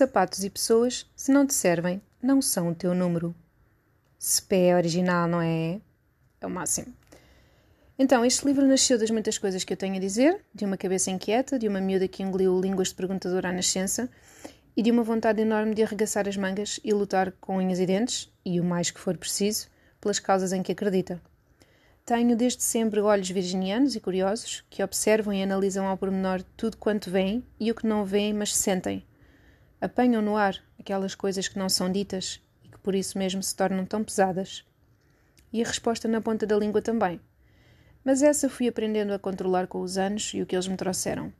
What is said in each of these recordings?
Sapatos e pessoas, se não te servem, não são o teu número. Se pé é original, não é? É o máximo. Então, este livro nasceu das muitas coisas que eu tenho a dizer, de uma cabeça inquieta, de uma miúda que engoliu línguas de perguntadora à nascença e de uma vontade enorme de arregaçar as mangas e lutar com unhas e dentes, e o mais que for preciso, pelas causas em que acredita. Tenho desde sempre olhos virginianos e curiosos que observam e analisam ao pormenor tudo quanto veem e o que não veem, mas sentem apanham no ar aquelas coisas que não são ditas e que por isso mesmo se tornam tão pesadas. E a resposta na ponta da língua também. Mas essa fui aprendendo a controlar com os anos e o que eles me trouxeram.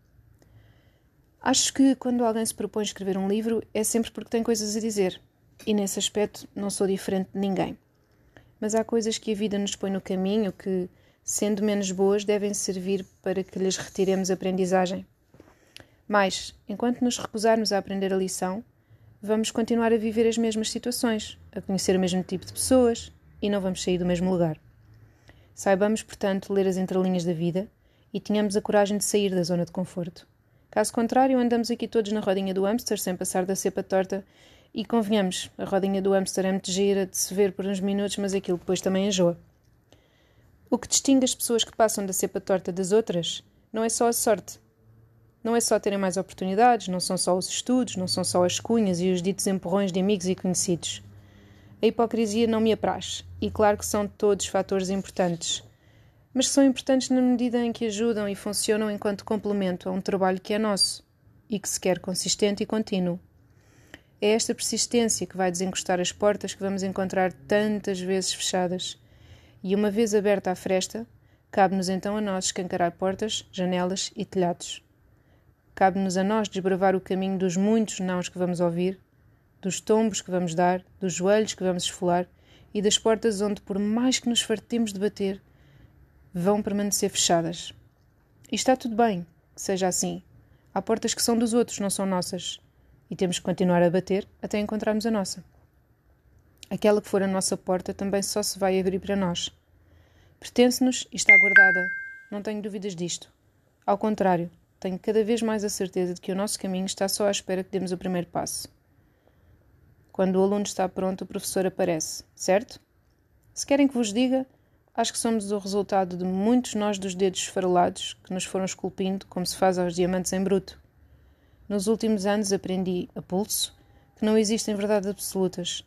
Acho que quando alguém se propõe escrever um livro é sempre porque tem coisas a dizer, e nesse aspecto não sou diferente de ninguém. Mas há coisas que a vida nos põe no caminho que, sendo menos boas, devem servir para que lhes retiremos aprendizagem. Mas, enquanto nos recusarmos a aprender a lição, vamos continuar a viver as mesmas situações, a conhecer o mesmo tipo de pessoas e não vamos sair do mesmo lugar. Saibamos, portanto, ler as entrelinhas da vida e tenhamos a coragem de sair da zona de conforto. Caso contrário, andamos aqui todos na rodinha do hamster sem passar da cepa torta e convenhamos, a rodinha do hamster é muito gira de se ver por uns minutos, mas aquilo depois também enjoa. O que distingue as pessoas que passam da cepa torta das outras não é só a sorte, não é só terem mais oportunidades, não são só os estudos, não são só as cunhas e os ditos empurrões de amigos e conhecidos. A hipocrisia não me apraz, e claro que são todos fatores importantes, mas são importantes na medida em que ajudam e funcionam enquanto complemento a um trabalho que é nosso e que se quer consistente e contínuo. É esta persistência que vai desencostar as portas que vamos encontrar tantas vezes fechadas. E uma vez aberta a fresta, cabe-nos então a nós escancarar portas, janelas e telhados. Cabe-nos a nós desbravar o caminho dos muitos nãos que vamos ouvir, dos tombos que vamos dar, dos joelhos que vamos esfolar e das portas onde, por mais que nos fartemos de bater, vão permanecer fechadas. E está tudo bem que seja assim. Há portas que são dos outros, não são nossas. E temos que continuar a bater até encontrarmos a nossa. Aquela que for a nossa porta também só se vai abrir para nós. Pertence-nos e está guardada. Não tenho dúvidas disto. Ao contrário, tenho cada vez mais a certeza de que o nosso caminho está só à espera que demos o primeiro passo. Quando o aluno está pronto, o professor aparece, certo? Se querem que vos diga, acho que somos o resultado de muitos nós dos dedos esfarelados que nos foram esculpindo como se faz aos diamantes em bruto. Nos últimos anos aprendi, a pulso, que não existem verdades absolutas.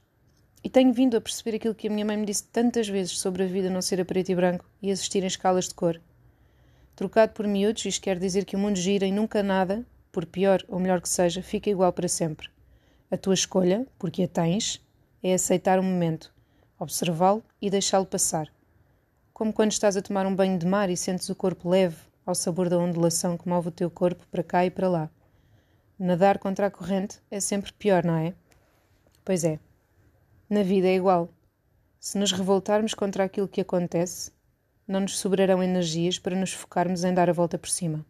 E tenho vindo a perceber aquilo que a minha mãe me disse tantas vezes sobre a vida não ser a preto e branco e existir em escalas de cor. Trocado por miúdos, isto quer dizer que o mundo gira e nunca nada, por pior ou melhor que seja, fica igual para sempre. A tua escolha, porque a tens, é aceitar o momento, observá-lo e deixá-lo passar. Como quando estás a tomar um banho de mar e sentes o corpo leve ao sabor da ondulação que move o teu corpo para cá e para lá. Nadar contra a corrente é sempre pior, não é? Pois é. Na vida é igual. Se nos revoltarmos contra aquilo que acontece, não nos sobrarão energias para nos focarmos em dar a volta por cima.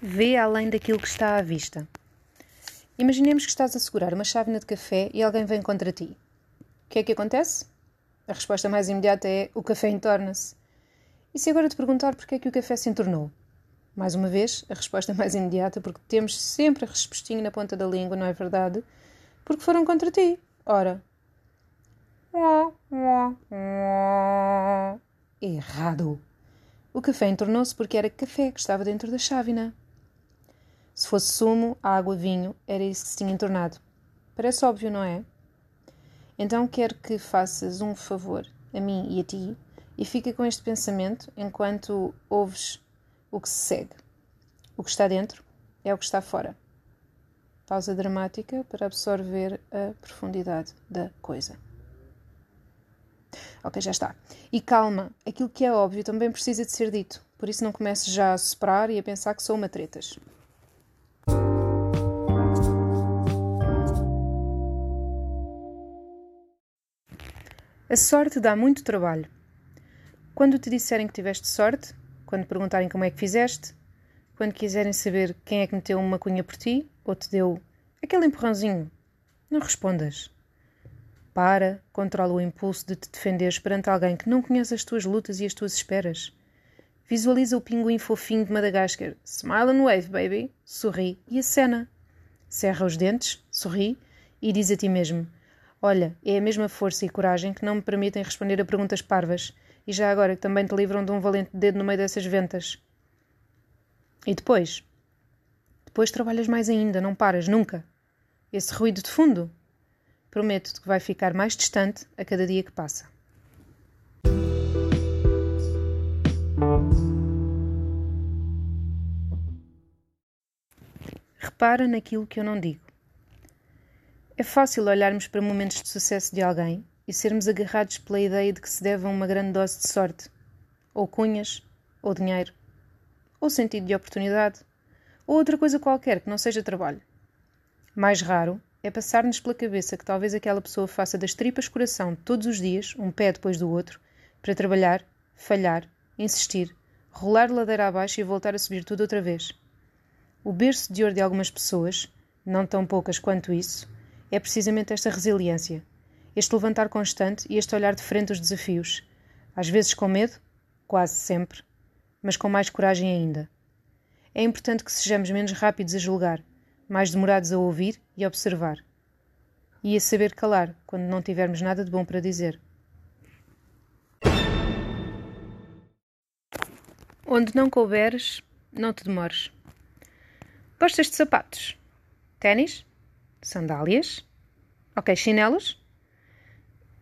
Vê além daquilo que está à vista. Imaginemos que estás a segurar uma chávena de café e alguém vem contra ti. O que é que acontece? A resposta mais imediata é: o café entorna-se. E se agora te perguntar porque é que o café se entornou? Mais uma vez, a resposta mais imediata, porque temos sempre a respostinha na ponta da língua, não é verdade? porque foram contra ti. Ora. Errado. O café entornou-se porque era café que estava dentro da chávena. Se fosse sumo, água, vinho, era isso que se tinha entornado. Parece óbvio, não é? Então quero que faças um favor a mim e a ti e fica com este pensamento enquanto ouves o que se segue. O que está dentro é o que está fora pausa dramática para absorver a profundidade da coisa. Ok, já está. E calma, aquilo que é óbvio também precisa de ser dito, por isso não comece já a soprar e a pensar que sou uma tretas. A sorte dá muito trabalho. Quando te disserem que tiveste sorte, quando perguntarem como é que fizeste, quando quiserem saber quem é que meteu uma cunha por ti ou te deu aquele empurrãozinho, não respondas. Repara, controla o impulso de te defenderes perante alguém que não conhece as tuas lutas e as tuas esperas. Visualiza o pinguim fofinho de Madagascar. Smile and wave, baby. Sorri e acena. Cerra os dentes, sorri e diz a ti mesmo: Olha, é a mesma força e coragem que não me permitem responder a perguntas parvas e já agora que também te livram de um valente dedo no meio dessas ventas. E depois? Depois trabalhas mais ainda, não paras, nunca. Esse ruído de fundo? Prometo-te que vai ficar mais distante a cada dia que passa. Repara naquilo que eu não digo. É fácil olharmos para momentos de sucesso de alguém e sermos agarrados pela ideia de que se deve a uma grande dose de sorte, ou cunhas, ou dinheiro, ou sentido de oportunidade, ou outra coisa qualquer que não seja trabalho. Mais raro é passar-nos pela cabeça que talvez aquela pessoa faça das tripas coração todos os dias, um pé depois do outro, para trabalhar, falhar, insistir, rolar ladeira abaixo e voltar a subir tudo outra vez. O berço de ouro de algumas pessoas, não tão poucas quanto isso, é precisamente esta resiliência, este levantar constante e este olhar de frente aos desafios, às vezes com medo, quase sempre, mas com mais coragem ainda. É importante que sejamos menos rápidos a julgar, mais demorados a ouvir e observar. E a saber calar quando não tivermos nada de bom para dizer. Onde não couberes, não te demores. Gostas de sapatos? Ténis? Sandálias? Ok, chinelos?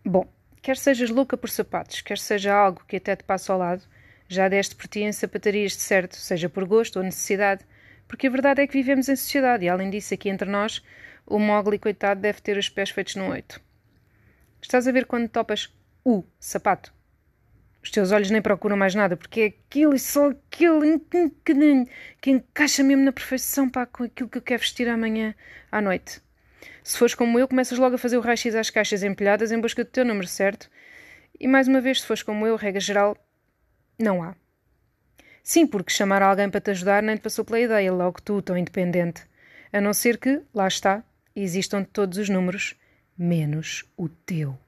Bom, quer sejas louca por sapatos, quer seja algo que até te passa ao lado, já deste por ti em sapatarias de certo, seja por gosto ou necessidade, porque a verdade é que vivemos em sociedade e, além disso, aqui entre nós, o Mogli, coitado, deve ter os pés feitos no oito. Estás a ver quando topas o sapato? Os teus olhos nem procuram mais nada, porque é aquilo e só aquilo que encaixa mesmo na perfeição pá, com aquilo que eu quero vestir amanhã à noite. Se fores como eu, começas logo a fazer o raio-x às caixas empilhadas em busca do teu número, certo? E mais uma vez, se fores como eu, regra geral, não há. Sim, porque chamar alguém para te ajudar nem te passou pela ideia, logo tu, tão independente. A não ser que, lá está, existam todos os números, menos o teu.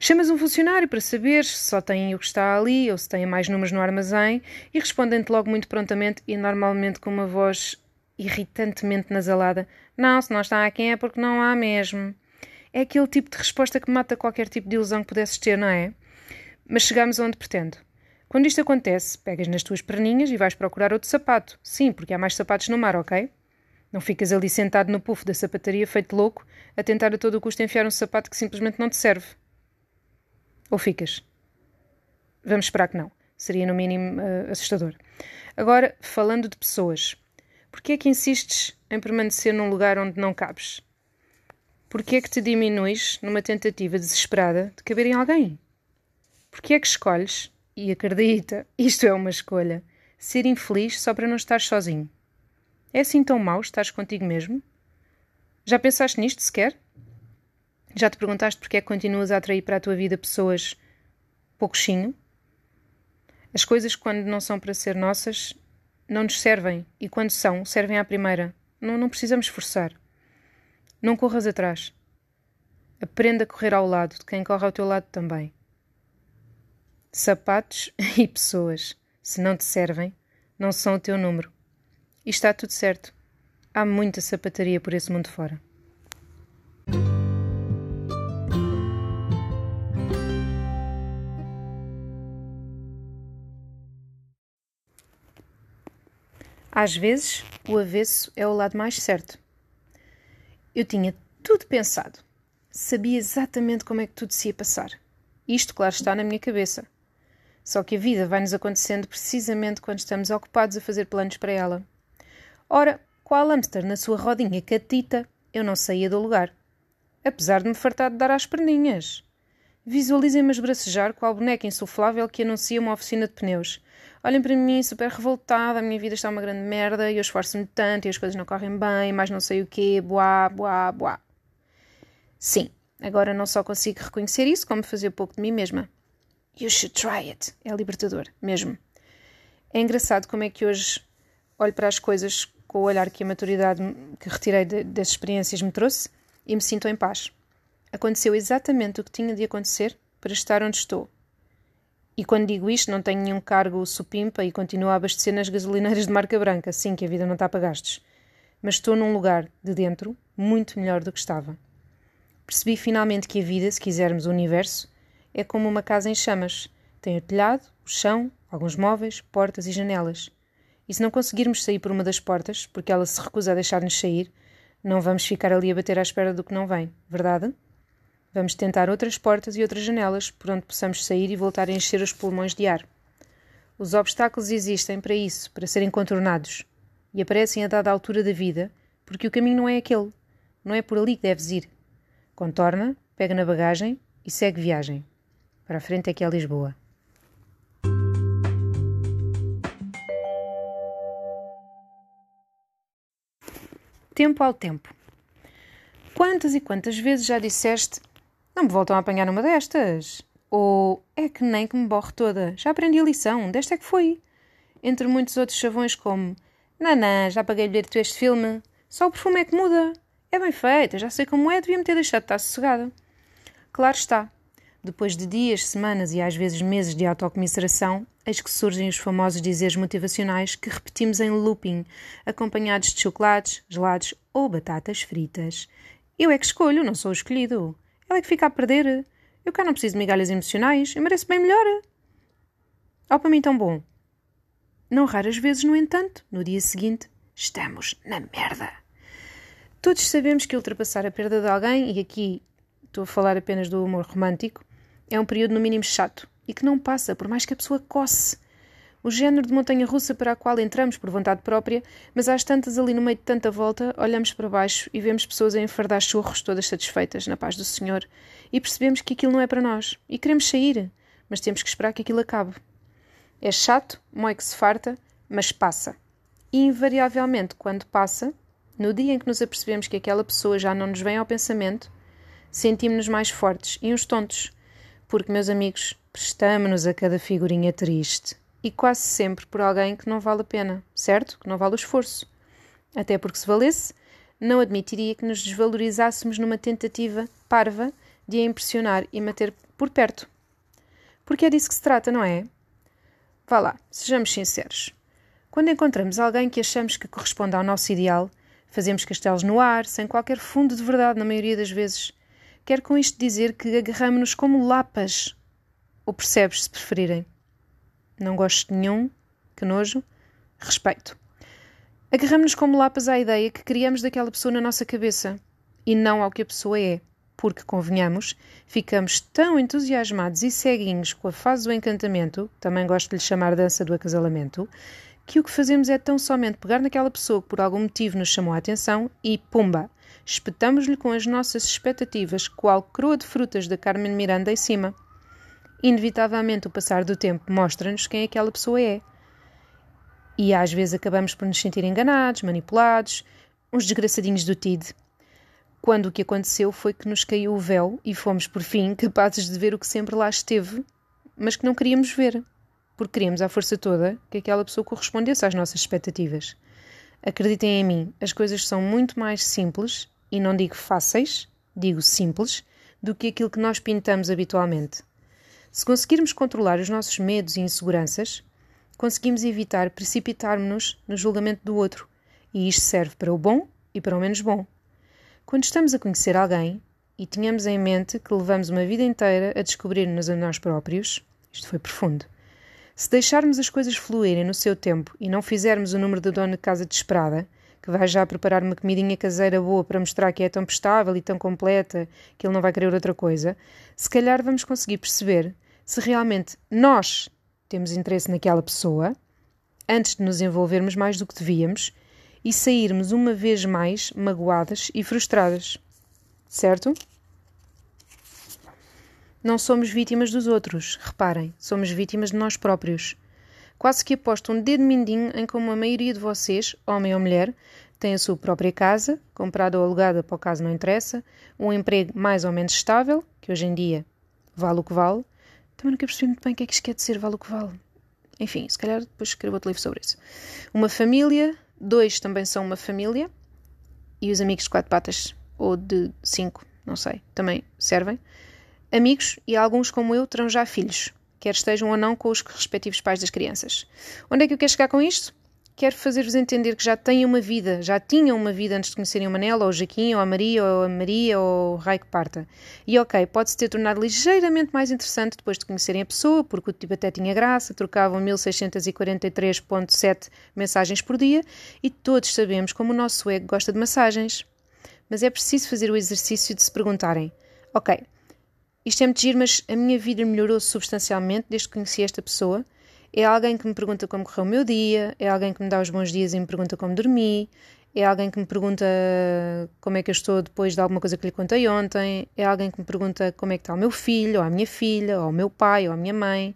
Chamas um funcionário para saber se só tem o que está ali ou se tem mais números no armazém e respondem-te logo muito prontamente e normalmente com uma voz irritantemente nasalada: Não, se não está aqui é porque não há mesmo. É aquele tipo de resposta que mata qualquer tipo de ilusão que pudesses ter, não é? Mas chegamos onde pretendo. Quando isto acontece, pegas nas tuas perninhas e vais procurar outro sapato. Sim, porque há mais sapatos no mar, ok? Não ficas ali sentado no puff da sapataria feito louco a tentar a todo o custo enfiar um sapato que simplesmente não te serve. Ou ficas? Vamos esperar que não. Seria no mínimo uh, assustador. Agora, falando de pessoas. Porquê é que insistes em permanecer num lugar onde não cabes? Porquê é que te diminuis numa tentativa desesperada de caber em alguém? Porquê é que escolhes, e acredita, isto é uma escolha, ser infeliz só para não estar sozinho? É assim tão mau estar contigo mesmo? Já pensaste nisto sequer? Já te perguntaste porque é que continuas a atrair para a tua vida pessoas pouquinho? As coisas, quando não são para ser nossas, não nos servem e quando são, servem à primeira. Não, não precisamos forçar. Não corras atrás. Aprenda a correr ao lado de quem corre ao teu lado também. Sapatos e pessoas, se não te servem, não são o teu número. E está tudo certo. Há muita sapataria por esse mundo fora. Às vezes, o avesso é o lado mais certo. Eu tinha tudo pensado. Sabia exatamente como é que tudo se ia passar. Isto, claro, está na minha cabeça. Só que a vida vai-nos acontecendo precisamente quando estamos ocupados a fazer planos para ela. Ora, qual hamster na sua rodinha catita, eu não saía do lugar. Apesar de me fartar de dar às perninhas. Visualizem-me esbracejar qual boneca insuflável que anuncia uma oficina de pneus olhem para mim super revoltada, a minha vida está uma grande merda e eu esforço-me tanto e as coisas não correm bem, mas não sei o quê, boá, boá, boá. Sim, agora não só consigo reconhecer isso, como fazer pouco de mim mesma. You should try it. É libertador, mesmo. É engraçado como é que hoje olho para as coisas com o olhar que a maturidade que retirei de, das experiências me trouxe e me sinto em paz. Aconteceu exatamente o que tinha de acontecer para estar onde estou. E quando digo isto, não tenho nenhum cargo supimpa e continuo a abastecer nas gasolineiras de marca branca, sim que a vida não está para gastos. Mas estou num lugar, de dentro, muito melhor do que estava. Percebi finalmente que a vida, se quisermos o universo, é como uma casa em chamas. Tem o telhado, o chão, alguns móveis, portas e janelas. E se não conseguirmos sair por uma das portas, porque ela se recusa a deixar-nos sair, não vamos ficar ali a bater à espera do que não vem, verdade? Vamos tentar outras portas e outras janelas por onde possamos sair e voltar a encher os pulmões de ar. Os obstáculos existem para isso, para serem contornados, e aparecem a dada altura da vida, porque o caminho não é aquele, não é por ali que deves ir. Contorna, pega na bagagem e segue viagem. Para a frente é que é Lisboa. Tempo ao tempo. Quantas e quantas vezes já disseste não me voltam a apanhar numa destas. Ou é que nem que me borre toda. Já aprendi a lição, desta é que foi. Entre muitos outros chavões como Nanã, já paguei lhe tu este filme. Só o perfume é que muda. É bem feita, já sei como é, devia-me ter deixado de estar sossegada. Claro está. Depois de dias, semanas e às vezes meses de autocomisseração, eis que surgem os famosos dizeres motivacionais que repetimos em looping, acompanhados de chocolates, gelados ou batatas fritas. Eu é que escolho, não sou o escolhido. Ela é que fica a perder. Eu cá não preciso de migalhas emocionais. Eu mereço bem melhor. Ó, para mim tão bom. Não raras vezes, no entanto, no dia seguinte, estamos na merda. Todos sabemos que ultrapassar a perda de alguém, e aqui estou a falar apenas do humor romântico, é um período no mínimo chato e que não passa, por mais que a pessoa coce o género de montanha russa para a qual entramos por vontade própria, mas às tantas ali no meio de tanta volta, olhamos para baixo e vemos pessoas a enfardar churros todas satisfeitas na paz do Senhor e percebemos que aquilo não é para nós e queremos sair, mas temos que esperar que aquilo acabe. É chato, mói que se farta, mas passa. E invariavelmente, quando passa, no dia em que nos apercebemos que aquela pessoa já não nos vem ao pensamento, sentimos-nos mais fortes e uns tontos, porque, meus amigos, prestamos-nos a cada figurinha triste e quase sempre por alguém que não vale a pena, certo? Que não vale o esforço. Até porque, se valesse, não admitiria que nos desvalorizássemos numa tentativa parva de a impressionar e manter por perto. Porque é disso que se trata, não é? Vá lá, sejamos sinceros. Quando encontramos alguém que achamos que corresponde ao nosso ideal, fazemos castelos no ar, sem qualquer fundo de verdade na maioria das vezes. Quero com isto dizer que agarramos-nos como lapas. Ou percebes, se preferirem. Não gosto de nenhum. Que nojo. Respeito. Agarramos-nos como lapas à ideia que criamos daquela pessoa na nossa cabeça e não ao que a pessoa é. Porque, convenhamos, ficamos tão entusiasmados e ceguinhos com a fase do encantamento, também gosto de lhe chamar dança do acasalamento, que o que fazemos é tão somente pegar naquela pessoa que por algum motivo nos chamou a atenção e, pumba, espetamos-lhe com as nossas expectativas qual coroa de frutas da Carmen Miranda em cima inevitavelmente o passar do tempo mostra-nos quem aquela pessoa é. E às vezes acabamos por nos sentir enganados, manipulados, uns desgraçadinhos do TID. Quando o que aconteceu foi que nos caiu o véu e fomos, por fim, capazes de ver o que sempre lá esteve, mas que não queríamos ver, porque queríamos à força toda que aquela pessoa correspondesse às nossas expectativas. Acreditem em mim, as coisas são muito mais simples, e não digo fáceis, digo simples, do que aquilo que nós pintamos habitualmente. Se conseguirmos controlar os nossos medos e inseguranças, conseguimos evitar precipitarmos-nos no julgamento do outro, e isto serve para o bom e para o menos bom. Quando estamos a conhecer alguém e tenhamos em mente que levamos uma vida inteira a descobrir-nos a nós próprios, isto foi profundo. Se deixarmos as coisas fluírem no seu tempo e não fizermos o número da dona de casa desesperada, que vai já preparar uma comidinha caseira boa para mostrar que é tão prestável e tão completa que ele não vai querer outra coisa, se calhar vamos conseguir perceber se realmente nós temos interesse naquela pessoa, antes de nos envolvermos mais do que devíamos e sairmos uma vez mais magoadas e frustradas. Certo? Não somos vítimas dos outros, reparem, somos vítimas de nós próprios. Quase que aposto um dedo mindinho em como a maioria de vocês, homem ou mulher, tem a sua própria casa, comprada ou alugada para o caso não interessa, um emprego mais ou menos estável, que hoje em dia vale o que vale, também nunca percebi muito bem o que é que isto quer dizer, vale o que vale. Enfim, se calhar depois escrevo outro livro sobre isso. Uma família, dois também são uma família, e os amigos de quatro patas, ou de cinco, não sei, também servem. Amigos e alguns como eu terão já filhos, quer estejam ou não com os respectivos pais das crianças. Onde é que eu quero chegar com isto? Quero fazer-vos entender que já têm uma vida, já tinham uma vida antes de conhecerem o Manela, ou o Jaquim, ou a Maria, ou a Maria, ou o Rai que parta. E ok, pode-se ter tornado ligeiramente mais interessante depois de conhecerem a pessoa, porque o tipo até tinha graça, trocavam 1643.7 mensagens por dia, e todos sabemos como o nosso ego gosta de massagens. Mas é preciso fazer o exercício de se perguntarem: ok, isto é muito giro, mas a minha vida melhorou substancialmente desde que conheci esta pessoa. É alguém que me pergunta como correu o meu dia, é alguém que me dá os bons dias e me pergunta como dormi, é alguém que me pergunta como é que eu estou depois de alguma coisa que lhe contei ontem, é alguém que me pergunta como é que está o meu filho, ou a minha filha, ou o meu pai, ou a minha mãe,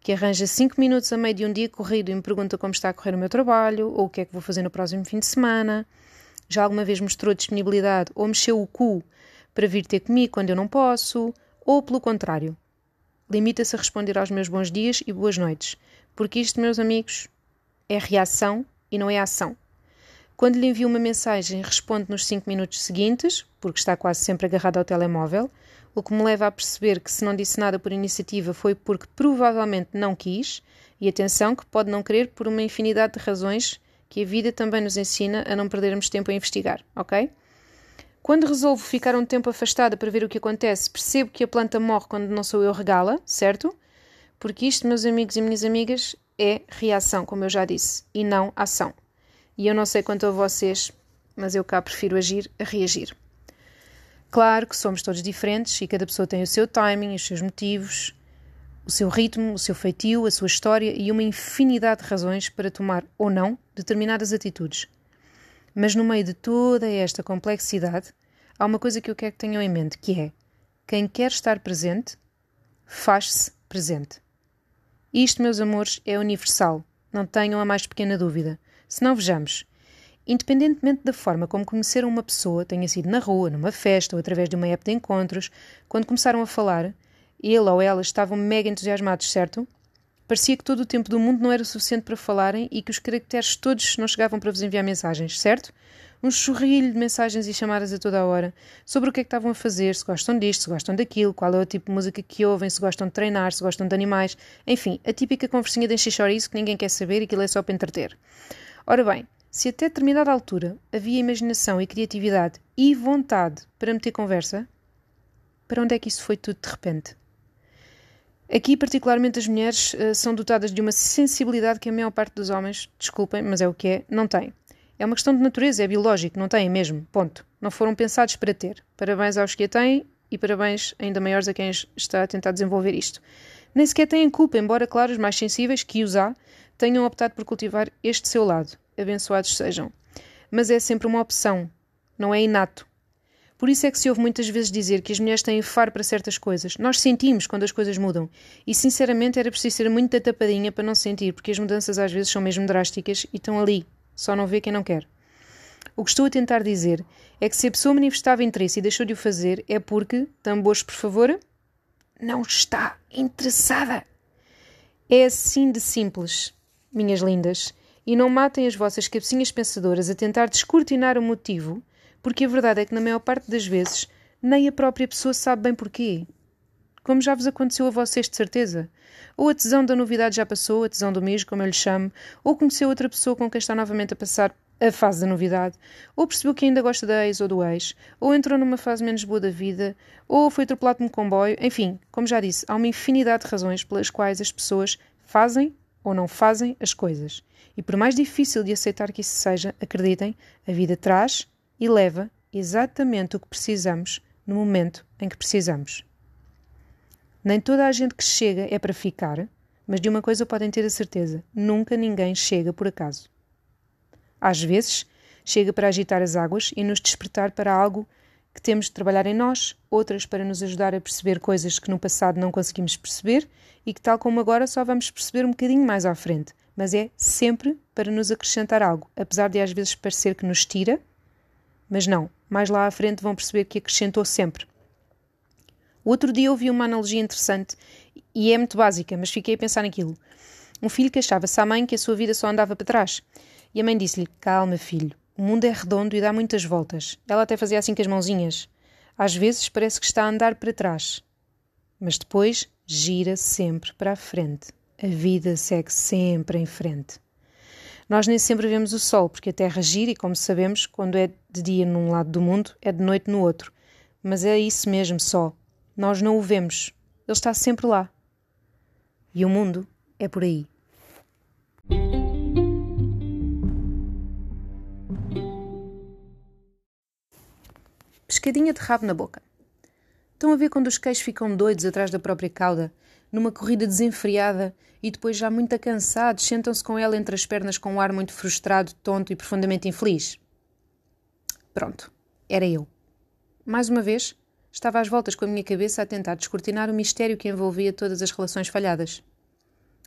que arranja 5 minutos a meio de um dia corrido e me pergunta como está a correr o meu trabalho, ou o que é que vou fazer no próximo fim de semana. Já alguma vez mostrou disponibilidade ou mexeu o cu para vir ter comigo quando eu não posso, ou pelo contrário, limita-se a responder aos meus bons dias e boas noites, porque isto, meus amigos, é reação e não é ação. Quando lhe envio uma mensagem, responde nos 5 minutos seguintes, porque está quase sempre agarrado ao telemóvel, o que me leva a perceber que se não disse nada por iniciativa foi porque provavelmente não quis, e atenção que pode não querer por uma infinidade de razões que a vida também nos ensina a não perdermos tempo a investigar, ok? Quando resolvo ficar um tempo afastada para ver o que acontece, percebo que a planta morre quando não sou eu regala, certo? Porque isto, meus amigos e minhas amigas, é reação, como eu já disse, e não ação. E eu não sei quanto a vocês, mas eu cá prefiro agir a reagir. Claro que somos todos diferentes e cada pessoa tem o seu timing, os seus motivos, o seu ritmo, o seu feitio, a sua história e uma infinidade de razões para tomar ou não determinadas atitudes. Mas no meio de toda esta complexidade, há uma coisa que eu quero que tenham em mente, que é quem quer estar presente, faz-se presente. Isto, meus amores, é universal, não tenham a mais pequena dúvida. Se não vejamos, independentemente da forma como conheceram uma pessoa, tenha sido na rua, numa festa ou através de uma app de encontros, quando começaram a falar, ele ou ela estavam mega entusiasmados, certo? Parecia que todo o tempo do mundo não era suficiente para falarem e que os caracteres todos não chegavam para vos enviar mensagens, certo? Um chorrilho de mensagens e chamadas a toda a hora sobre o que é que estavam a fazer, se gostam disto, se gostam daquilo, qual é o tipo de música que ouvem, se gostam de treinar, se gostam de animais, enfim, a típica conversinha de encher isso que ninguém quer saber e aquilo é só para entreter. Ora bem, se até determinada altura havia imaginação e criatividade e vontade para meter conversa, para onde é que isso foi tudo de repente? Aqui, particularmente, as mulheres uh, são dotadas de uma sensibilidade que a maior parte dos homens, desculpem, mas é o que é, não tem. É uma questão de natureza, é biológico, não têm mesmo. Ponto. Não foram pensados para ter. Parabéns aos que a têm e parabéns ainda maiores a quem está a tentar desenvolver isto. Nem sequer têm culpa, embora, claro, os mais sensíveis, que os há, tenham optado por cultivar este seu lado. Abençoados sejam. Mas é sempre uma opção, não é inato. Por isso é que se ouve muitas vezes dizer que as mulheres têm faro para certas coisas. Nós sentimos quando as coisas mudam. E sinceramente era preciso ser muito tapadinha para não sentir, porque as mudanças às vezes são mesmo drásticas e estão ali. Só não vê quem não quer. O que estou a tentar dizer é que se a pessoa manifestava interesse e deixou de o fazer é porque, tambores por favor, não está interessada. É assim de simples, minhas lindas. E não matem as vossas cabecinhas pensadoras a tentar descortinar o motivo porque a verdade é que, na maior parte das vezes, nem a própria pessoa sabe bem porquê. Como já vos aconteceu a vocês, de certeza. Ou a tesão da novidade já passou, a tesão do mês, como eu lhe chamo, ou conheceu outra pessoa com quem está novamente a passar a fase da novidade, ou percebeu que ainda gosta da ex ou do ex, ou entrou numa fase menos boa da vida, ou foi atropelado num comboio, enfim, como já disse, há uma infinidade de razões pelas quais as pessoas fazem ou não fazem as coisas. E por mais difícil de aceitar que isso seja, acreditem, a vida traz e leva exatamente o que precisamos no momento em que precisamos. Nem toda a gente que chega é para ficar, mas de uma coisa podem ter a certeza: nunca ninguém chega por acaso. Às vezes, chega para agitar as águas e nos despertar para algo que temos de trabalhar em nós, outras para nos ajudar a perceber coisas que no passado não conseguimos perceber e que, tal como agora, só vamos perceber um bocadinho mais à frente, mas é sempre para nos acrescentar algo, apesar de às vezes parecer que nos tira mas não, mais lá à frente vão perceber que acrescentou sempre. Outro dia ouvi uma analogia interessante e é muito básica, mas fiquei a pensar naquilo. Um filho queixava-se à mãe que a sua vida só andava para trás. E a mãe disse-lhe: Calma, filho, o mundo é redondo e dá muitas voltas. Ela até fazia assim com as mãozinhas. Às vezes parece que está a andar para trás, mas depois gira sempre para a frente. A vida segue sempre em frente. Nós nem sempre vemos o sol, porque a Terra gira e, como sabemos, quando é de dia num lado do mundo, é de noite no outro. Mas é isso mesmo só. Nós não o vemos. Ele está sempre lá. E o mundo é por aí. Pescadinha de rabo na boca. Estão a ver quando os queixos ficam doidos atrás da própria cauda, numa corrida desenfreada, e depois, já muito cansados, sentam-se com ela entre as pernas com um ar muito frustrado, tonto e profundamente infeliz? Pronto, era eu. Mais uma vez, estava às voltas com a minha cabeça a tentar descortinar o mistério que envolvia todas as relações falhadas.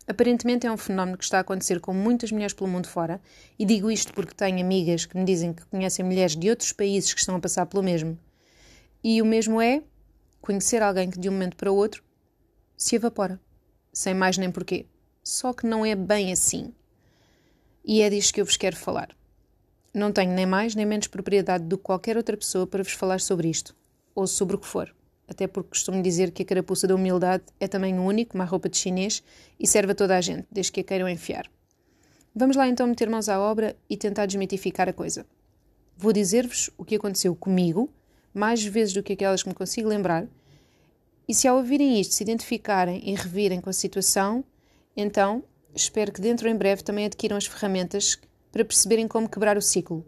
Aparentemente é um fenómeno que está a acontecer com muitas mulheres pelo mundo fora, e digo isto porque tenho amigas que me dizem que conhecem mulheres de outros países que estão a passar pelo mesmo. E o mesmo é conhecer alguém que de um momento para o outro se evapora, sem mais nem porquê. Só que não é bem assim. E é disto que eu vos quero falar. Não tenho nem mais nem menos propriedade do que qualquer outra pessoa para vos falar sobre isto, ou sobre o que for até porque costumo dizer que a carapuça da humildade é também um único, uma roupa de chinês, e serve a toda a gente, desde que a queiram enfiar. Vamos lá então meter mãos à obra e tentar desmitificar a coisa. Vou dizer-vos o que aconteceu comigo, mais vezes do que aquelas que me consigo lembrar, e se ao ouvirem isto se identificarem e revirem com a situação, então espero que dentro em breve também adquiram as ferramentas para perceberem como quebrar o ciclo.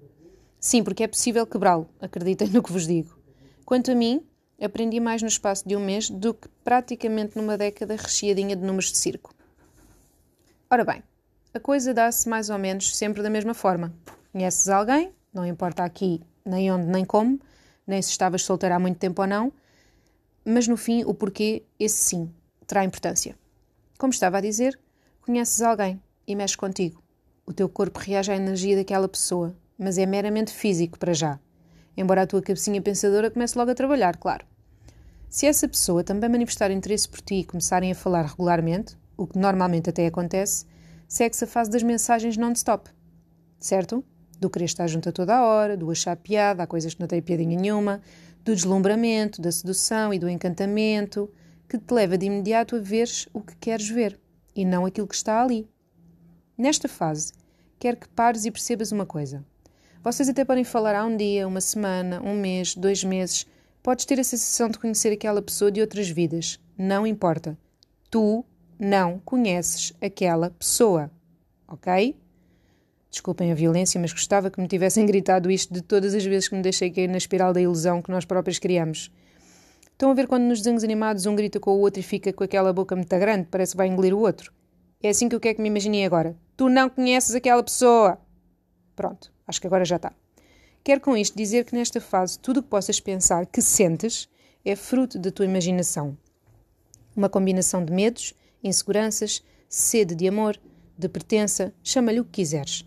Sim, porque é possível quebrá-lo, acreditem no que vos digo. Quanto a mim, aprendi mais no espaço de um mês do que praticamente numa década recheadinha de números de circo. Ora bem, a coisa dá-se mais ou menos sempre da mesma forma. Conheces alguém, não importa aqui nem onde nem como, nem se estavas solteira há muito tempo ou não, mas no fim o porquê, esse sim, terá importância. Como estava a dizer, conheces alguém e mexe contigo. O teu corpo reage à energia daquela pessoa, mas é meramente físico para já. Embora a tua cabecinha pensadora comece logo a trabalhar, claro. Se essa pessoa também manifestar interesse por ti e começarem a falar regularmente, o que normalmente até acontece, segue-se a fase das mensagens non-stop. Certo? Do querer estar junto a toda a hora, do achar piada, há coisas que não têm piadinha nenhuma, do deslumbramento, da sedução e do encantamento, que te leva de imediato a veres o que queres ver e não aquilo que está ali. Nesta fase, quero que pares e percebas uma coisa. Vocês até podem falar há um dia, uma semana, um mês, dois meses, Podes ter a sensação de conhecer aquela pessoa de outras vidas. Não importa. Tu não conheces aquela pessoa. Ok? Desculpem a violência, mas gostava que me tivessem gritado isto de todas as vezes que me deixei cair na espiral da ilusão que nós próprios criamos. Estão a ver quando nos desenhos animados um grita com o outro e fica com aquela boca muito grande, parece que vai engolir o outro? É assim que eu quero que me imaginei agora. Tu não conheces aquela pessoa! Pronto, acho que agora já está. Quero com isto dizer que nesta fase tudo o que possas pensar que sentes é fruto da tua imaginação. Uma combinação de medos, inseguranças, sede de amor, de pertença, chama-lhe o que quiseres.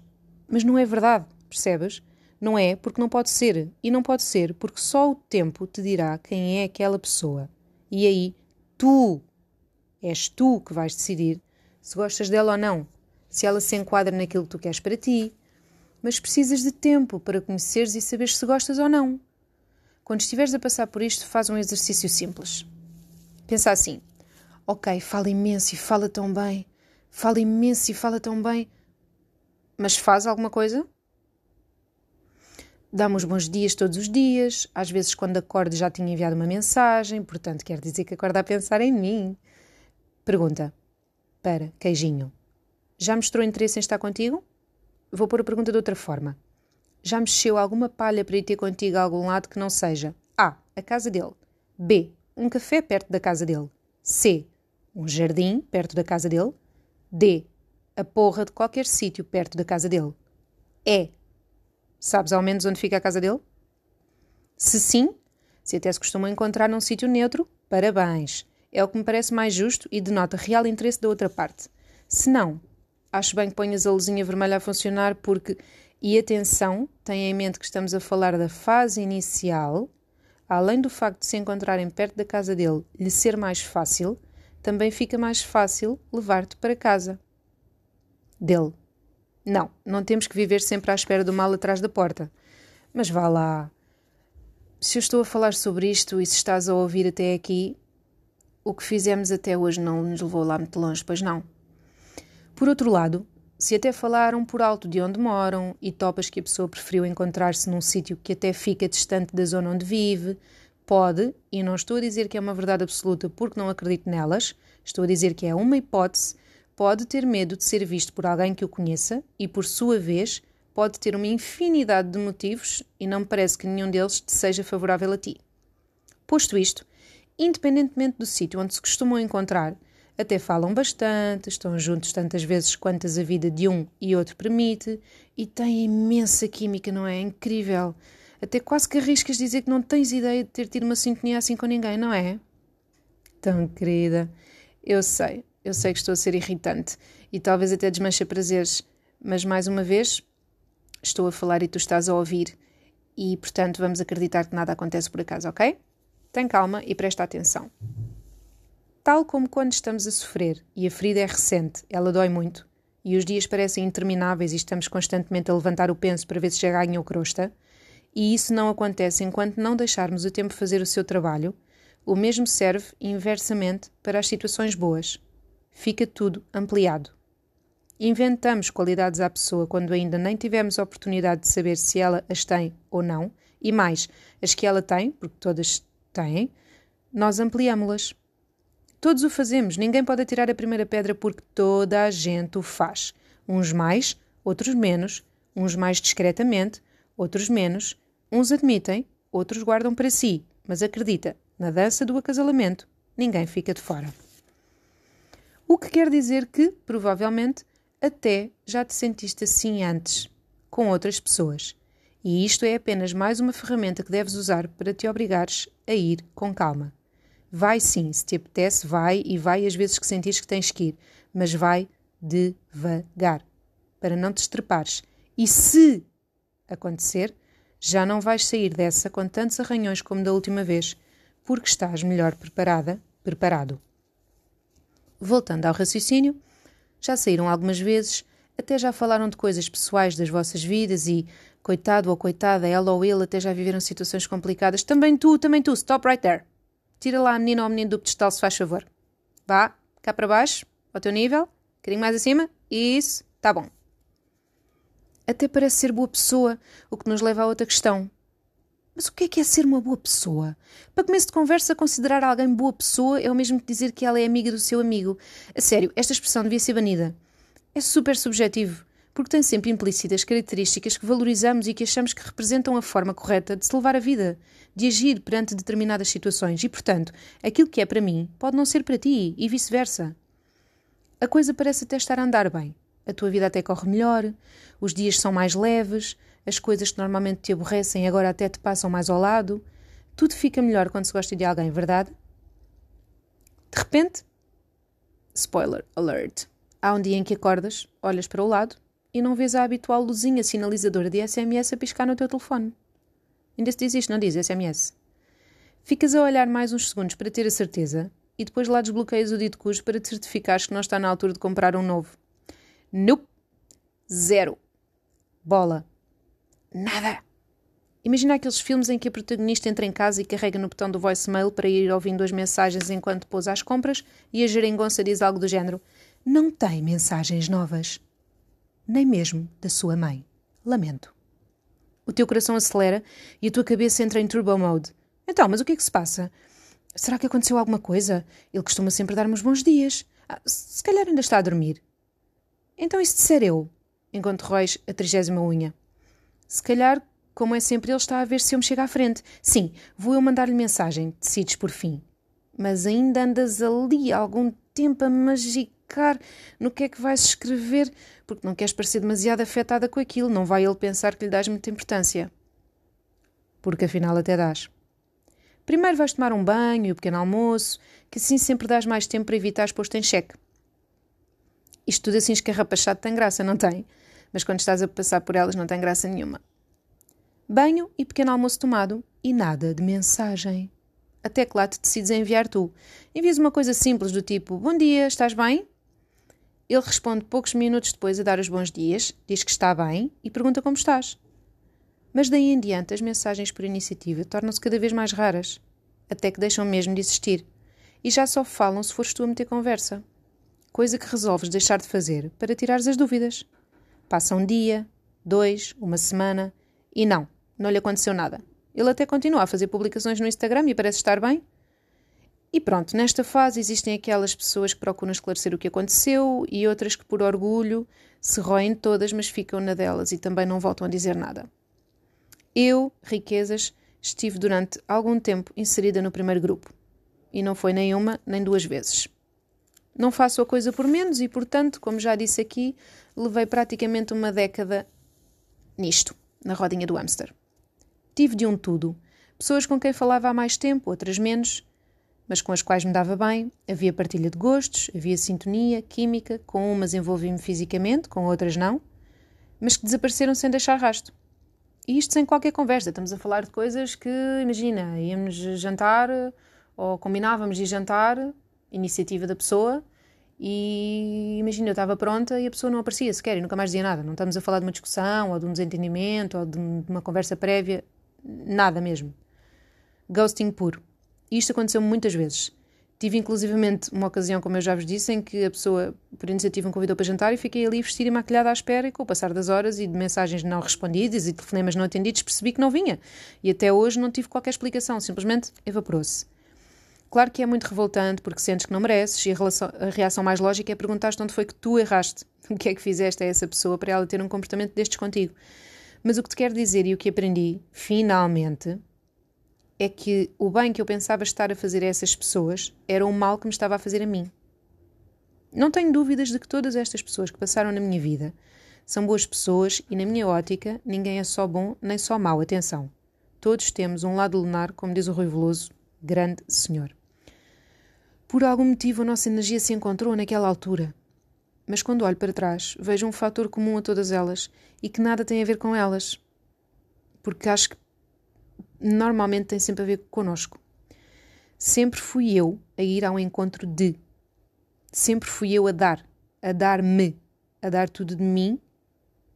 Mas não é verdade, percebes? Não é porque não pode ser, e não pode ser porque só o tempo te dirá quem é aquela pessoa. E aí, tu, és tu que vais decidir se gostas dela ou não, se ela se enquadra naquilo que tu queres para ti, mas precisas de tempo para conheceres e saberes se gostas ou não. Quando estiveres a passar por isto, faz um exercício simples. Pensa assim: ok, fala imenso e fala tão bem, fala imenso e fala tão bem, mas faz alguma coisa? Dá-me os bons dias todos os dias, às vezes quando acordo já tinha enviado uma mensagem, portanto quer dizer que acorda a pensar em mim. Pergunta: Para, queijinho, já mostrou interesse em estar contigo? Vou pôr a pergunta de outra forma. Já mexeu alguma palha para ir ter contigo a algum lado que não seja A. A casa dele. B. Um café perto da casa dele. C. Um jardim perto da casa dele. D. A porra de qualquer sítio perto da casa dele. E. Sabes ao menos onde fica a casa dele? Se sim, se até se costumam encontrar num sítio neutro, parabéns. É o que me parece mais justo e denota real interesse da outra parte. Se não, acho bem que ponhas a luzinha vermelha a funcionar porque, e atenção, tenha em mente que estamos a falar da fase inicial, além do facto de se encontrarem perto da casa dele lhe ser mais fácil, também fica mais fácil levar-te para casa. Dele. Não, não temos que viver sempre à espera do mal atrás da porta. Mas vá lá. se eu estou a falar sobre isto e se estás a ouvir até aqui, o que fizemos até hoje não nos levou lá muito longe, pois não. Por outro lado, se até falaram por alto de onde moram e topas que a pessoa preferiu encontrar-se num sítio que até fica distante da zona onde vive, pode, e não estou a dizer que é uma verdade absoluta porque não acredito nelas, estou a dizer que é uma hipótese, pode ter medo de ser visto por alguém que o conheça e, por sua vez, pode ter uma infinidade de motivos e não me parece que nenhum deles te seja favorável a ti. Posto isto, independentemente do sítio onde se costumam encontrar, até falam bastante, estão juntos tantas vezes quantas a vida de um e outro permite e têm imensa química, não é? é incrível. Até quase que arriscas dizer que não tens ideia de ter tido uma sintonia assim com ninguém, não é? Tão querida. Eu sei, eu sei que estou a ser irritante e talvez até desmancha prazeres, mas mais uma vez, estou a falar e tu estás a ouvir, e portanto vamos acreditar que nada acontece por acaso, ok? Tem calma e presta atenção. Tal como quando estamos a sofrer e a ferida é recente, ela dói muito, e os dias parecem intermináveis e estamos constantemente a levantar o penso para ver se já ganha ou crosta, e isso não acontece enquanto não deixarmos o tempo fazer o seu trabalho, o mesmo serve inversamente para as situações boas. Fica tudo ampliado. Inventamos qualidades à pessoa quando ainda nem tivemos a oportunidade de saber se ela as tem ou não, e mais, as que ela tem, porque todas têm, nós ampliamos-las. Todos o fazemos, ninguém pode atirar a primeira pedra porque toda a gente o faz. Uns mais, outros menos, uns mais discretamente, outros menos, uns admitem, outros guardam para si, mas acredita, na dança do acasalamento, ninguém fica de fora. O que quer dizer que, provavelmente, até já te sentiste assim antes, com outras pessoas. E isto é apenas mais uma ferramenta que deves usar para te obrigares a ir com calma. Vai sim, se te apetece, vai e vai às vezes que sentires que tens que ir, mas vai devagar, para não te estrepares. E se acontecer, já não vais sair dessa com tantos arranhões como da última vez, porque estás melhor preparada, preparado. Voltando ao raciocínio, já saíram algumas vezes, até já falaram de coisas pessoais das vossas vidas e, coitado ou coitada, ela ou ele até já viveram situações complicadas. Também tu, também tu, stop right there. Tira lá a menina ou o menino do pedestal, se faz favor. Vá, cá para baixo, ao teu nível, um bocadinho mais acima. Isso, tá bom. Até parece ser boa pessoa, o que nos leva a outra questão. Mas o que é que é ser uma boa pessoa? Para começo de conversa, considerar alguém boa pessoa é o mesmo que dizer que ela é amiga do seu amigo. A sério, esta expressão devia ser banida. É super subjetivo, porque tem sempre implícitas características que valorizamos e que achamos que representam a forma correta de se levar a vida, de agir perante determinadas situações e, portanto, aquilo que é para mim pode não ser para ti e vice-versa. A coisa parece até estar a andar bem. A tua vida até corre melhor, os dias são mais leves, as coisas que normalmente te aborrecem agora até te passam mais ao lado. Tudo fica melhor quando se gosta de alguém, verdade? De repente, spoiler alert, há um dia em que acordas, olhas para o lado e não vês a habitual luzinha sinalizadora de SMS a piscar no teu telefone. Ainda se diz isto, não diz SMS. Ficas a olhar mais uns segundos para ter a certeza e depois lá desbloqueias o dito cujo para te certificares que não está na altura de comprar um novo. Nope. Zero. Bola. Nada. Imagina aqueles filmes em que a protagonista entra em casa e carrega no botão do voicemail para ir ouvindo as mensagens enquanto pôs às compras e a geringonça diz algo do género: Não tem mensagens novas. Nem mesmo da sua mãe. Lamento. O teu coração acelera e a tua cabeça entra em turbo mode. Então, mas o que é que se passa? Será que aconteceu alguma coisa? Ele costuma sempre dar-me os bons dias. Ah, se calhar ainda está a dormir. Então, e se disser eu? Enquanto roes a trigésima unha. Se calhar, como é sempre, ele está a ver se eu me chego à frente. Sim, vou eu mandar-lhe mensagem, decides por fim. Mas ainda andas ali algum tempo a magicar no que é que vais escrever, porque não queres parecer demasiado afetada com aquilo, não vai ele pensar que lhe dás muita importância. Porque afinal até dás. Primeiro vais tomar um banho e um pequeno almoço, que assim sempre dás mais tempo para evitar posto em xeque. Isto tudo assim escarrapachado tem graça, não tem? Mas quando estás a passar por elas não tem graça nenhuma. Banho e pequeno almoço tomado e nada de mensagem. Até que lá te decides enviar tu. Envias uma coisa simples do tipo: Bom dia, estás bem? Ele responde poucos minutos depois a dar os bons dias, diz que está bem e pergunta como estás. Mas daí em diante, as mensagens por iniciativa tornam-se cada vez mais raras, até que deixam mesmo de existir. E já só falam se fores tu a meter conversa. Coisa que resolves deixar de fazer para tirares as dúvidas. Passa um dia, dois, uma semana e não, não lhe aconteceu nada. Ele até continua a fazer publicações no Instagram e parece estar bem. E pronto, nesta fase existem aquelas pessoas que procuram esclarecer o que aconteceu e outras que, por orgulho, se roem todas, mas ficam na delas e também não voltam a dizer nada. Eu, riquezas, estive durante algum tempo inserida no primeiro grupo. E não foi nem uma nem duas vezes. Não faço a coisa por menos e, portanto, como já disse aqui, levei praticamente uma década nisto, na rodinha do hamster. Tive de um tudo. Pessoas com quem falava há mais tempo, outras menos, mas com as quais me dava bem. Havia partilha de gostos, havia sintonia, química, com umas envolvi-me fisicamente, com outras não, mas que desapareceram sem deixar rasto. E isto sem qualquer conversa. Estamos a falar de coisas que, imagina, íamos jantar ou combinávamos de jantar, iniciativa da pessoa, e imagina, eu estava pronta e a pessoa não aparecia sequer e nunca mais dizia nada. Não estamos a falar de uma discussão ou de um desentendimento ou de uma conversa prévia, nada mesmo. Ghosting puro. Isto aconteceu muitas vezes. Tive inclusivamente uma ocasião, como eu já vos disse, em que a pessoa, por iniciativa, me convidou para jantar e fiquei ali vestida e maquilhada à espera e com o passar das horas e de mensagens não respondidas e telefonemas não atendidos percebi que não vinha. E até hoje não tive qualquer explicação, simplesmente evaporou-se. Claro que é muito revoltante porque sentes que não mereces e a, relação, a reação mais lógica é perguntar-te onde foi que tu erraste. O que é que fizeste a essa pessoa para ela ter um comportamento destes contigo? Mas o que te quero dizer e o que aprendi, finalmente, é que o bem que eu pensava estar a fazer a essas pessoas era o mal que me estava a fazer a mim. Não tenho dúvidas de que todas estas pessoas que passaram na minha vida são boas pessoas e, na minha ótica, ninguém é só bom nem só mau. Atenção. Todos temos um lado lunar, como diz o Rui Veloso, grande senhor. Por algum motivo a nossa energia se encontrou naquela altura. Mas quando olho para trás, vejo um fator comum a todas elas e que nada tem a ver com elas. Porque acho que normalmente tem sempre a ver connosco. Sempre fui eu a ir ao encontro de. Sempre fui eu a dar, a dar-me, a dar tudo de mim,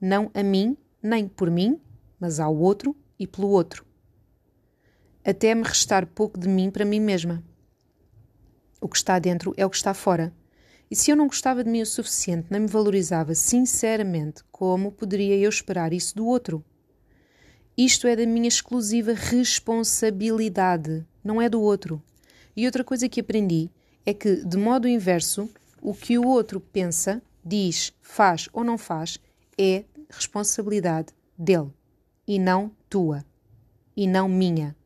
não a mim, nem por mim, mas ao outro e pelo outro. Até me restar pouco de mim para mim mesma. O que está dentro é o que está fora. E se eu não gostava de mim o suficiente, nem me valorizava sinceramente, como poderia eu esperar isso do outro? Isto é da minha exclusiva responsabilidade, não é do outro. E outra coisa que aprendi é que, de modo inverso, o que o outro pensa, diz, faz ou não faz é responsabilidade dele e não tua e não minha.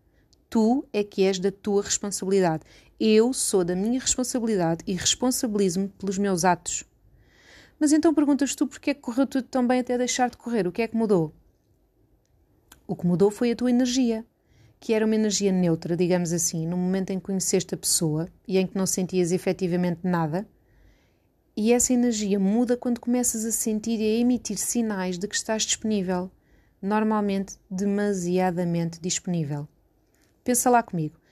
Tu é que és da tua responsabilidade. Eu sou da minha responsabilidade e responsabilizo-me pelos meus atos. Mas então perguntas tu porquê é que correu tudo tão bem até deixar de correr? O que é que mudou? O que mudou foi a tua energia, que era uma energia neutra, digamos assim, no momento em que conheceste a pessoa e em que não sentias efetivamente nada. E essa energia muda quando começas a sentir e a emitir sinais de que estás disponível, normalmente demasiadamente disponível. Pensa lá comigo.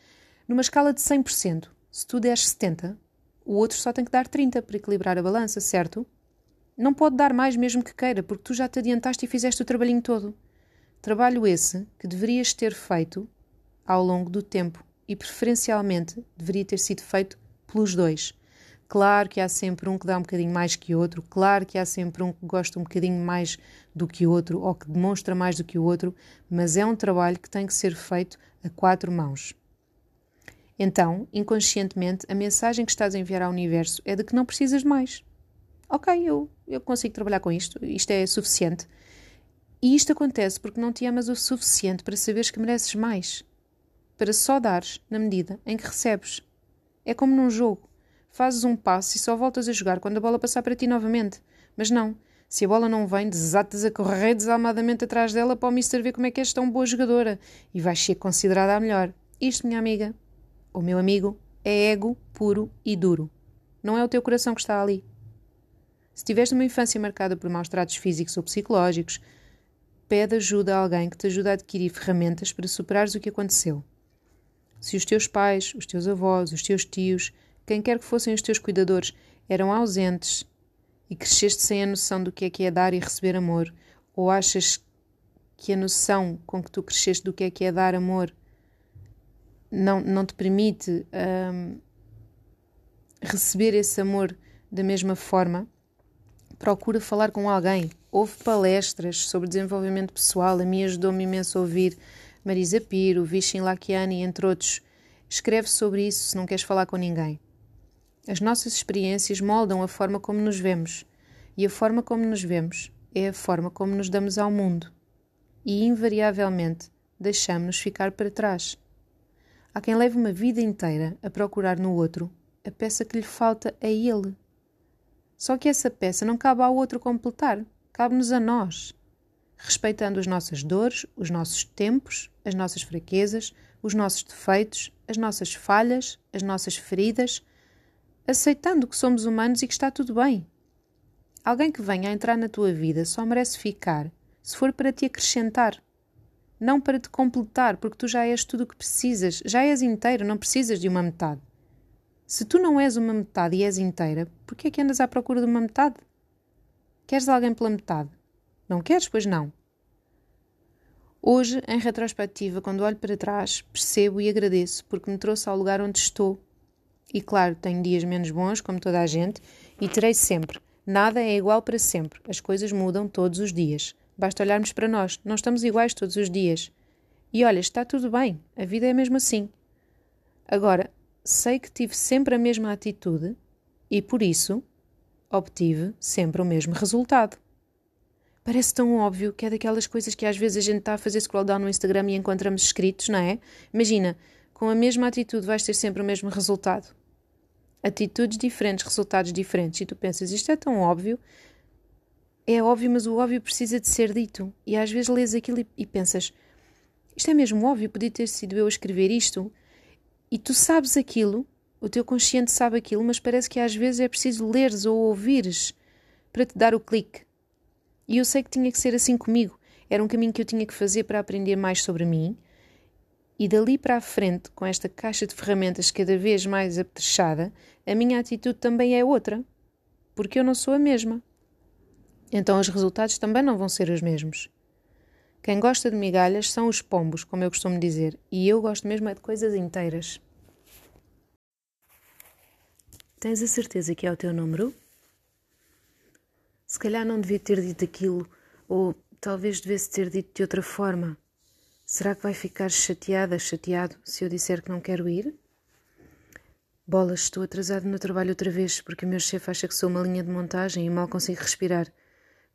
Numa escala de 100%, se tu deres 70, o outro só tem que dar 30 para equilibrar a balança, certo? Não pode dar mais mesmo que queira, porque tu já te adiantaste e fizeste o trabalhinho todo. Trabalho esse que deverias ter feito ao longo do tempo e preferencialmente deveria ter sido feito pelos dois. Claro que há sempre um que dá um bocadinho mais que o outro, claro que há sempre um que gosta um bocadinho mais do que o outro ou que demonstra mais do que o outro, mas é um trabalho que tem que ser feito a quatro mãos. Então, inconscientemente, a mensagem que estás a enviar ao universo é de que não precisas de mais. Ok, eu, eu consigo trabalhar com isto, isto é suficiente. E isto acontece porque não te amas o suficiente para saberes que mereces mais. Para só dares na medida em que recebes. É como num jogo. Fazes um passo e só voltas a jogar quando a bola passar para ti novamente. Mas não. Se a bola não vem, desatas a correr desalmadamente atrás dela para o Mister ver como é que és tão boa jogadora. E vais ser considerada a melhor. Isto, minha amiga, ou meu amigo, é ego puro e duro. Não é o teu coração que está ali. Se tiveste uma infância marcada por maus tratos físicos ou psicológicos, pede ajuda a alguém que te ajude a adquirir ferramentas para superares o que aconteceu. Se os teus pais, os teus avós, os teus tios, quem quer que fossem os teus cuidadores, eram ausentes e cresceste sem a noção do que é que é dar e receber amor, ou achas que a noção com que tu cresceste do que é que é dar amor não, não te permite um, receber esse amor da mesma forma, procura falar com alguém. Houve palestras sobre desenvolvimento pessoal, a mim ajudou-me imenso a ouvir Marisa Piro, Vishen Lakiani, entre outros. Escreve sobre isso se não queres falar com ninguém. As nossas experiências moldam a forma como nos vemos, e a forma como nos vemos é a forma como nos damos ao mundo. E, invariavelmente, deixamos-nos ficar para trás. Há quem leve uma vida inteira a procurar no outro a peça que lhe falta a ele. Só que essa peça não cabe ao outro completar, cabe-nos a nós. Respeitando as nossas dores, os nossos tempos, as nossas fraquezas, os nossos defeitos, as nossas falhas, as nossas feridas, aceitando que somos humanos e que está tudo bem. Alguém que venha a entrar na tua vida só merece ficar se for para te acrescentar, não para te completar, porque tu já és tudo o que precisas, já és inteiro, não precisas de uma metade. Se tu não és uma metade e és inteira, por que é que andas à procura de uma metade? Queres alguém pela metade? Não queres, pois não. Hoje, em retrospectiva, quando olho para trás, percebo e agradeço porque me trouxe ao lugar onde estou. E claro, tenho dias menos bons, como toda a gente, e terei sempre. Nada é igual para sempre. As coisas mudam todos os dias. Basta olharmos para nós. Não estamos iguais todos os dias. E olha, está tudo bem. A vida é mesmo assim. Agora, sei que tive sempre a mesma atitude e, por isso, obtive sempre o mesmo resultado. Parece tão óbvio que é daquelas coisas que às vezes a gente está a fazer scroll down no Instagram e encontramos escritos, não é? Imagina, com a mesma atitude vais ter sempre o mesmo resultado. Atitudes diferentes, resultados diferentes. E tu pensas, isto é tão óbvio, é óbvio, mas o óbvio precisa de ser dito. E às vezes lês aquilo e, e pensas: isto é mesmo óbvio, podia ter sido eu a escrever isto. E tu sabes aquilo, o teu consciente sabe aquilo, mas parece que às vezes é preciso leres ou ouvires para te dar o clique. E eu sei que tinha que ser assim comigo. Era um caminho que eu tinha que fazer para aprender mais sobre mim. E dali para a frente, com esta caixa de ferramentas cada vez mais apetrechada, a minha atitude também é outra. Porque eu não sou a mesma então os resultados também não vão ser os mesmos. Quem gosta de migalhas são os pombos, como eu costumo dizer, e eu gosto mesmo é de coisas inteiras. Tens a certeza que é o teu número? Se calhar não devia ter dito aquilo, ou talvez devesse ter dito de outra forma. Será que vai ficar chateada, chateado, se eu disser que não quero ir? Bolas, estou atrasado no trabalho outra vez, porque o meu chefe acha que sou uma linha de montagem e mal consigo respirar.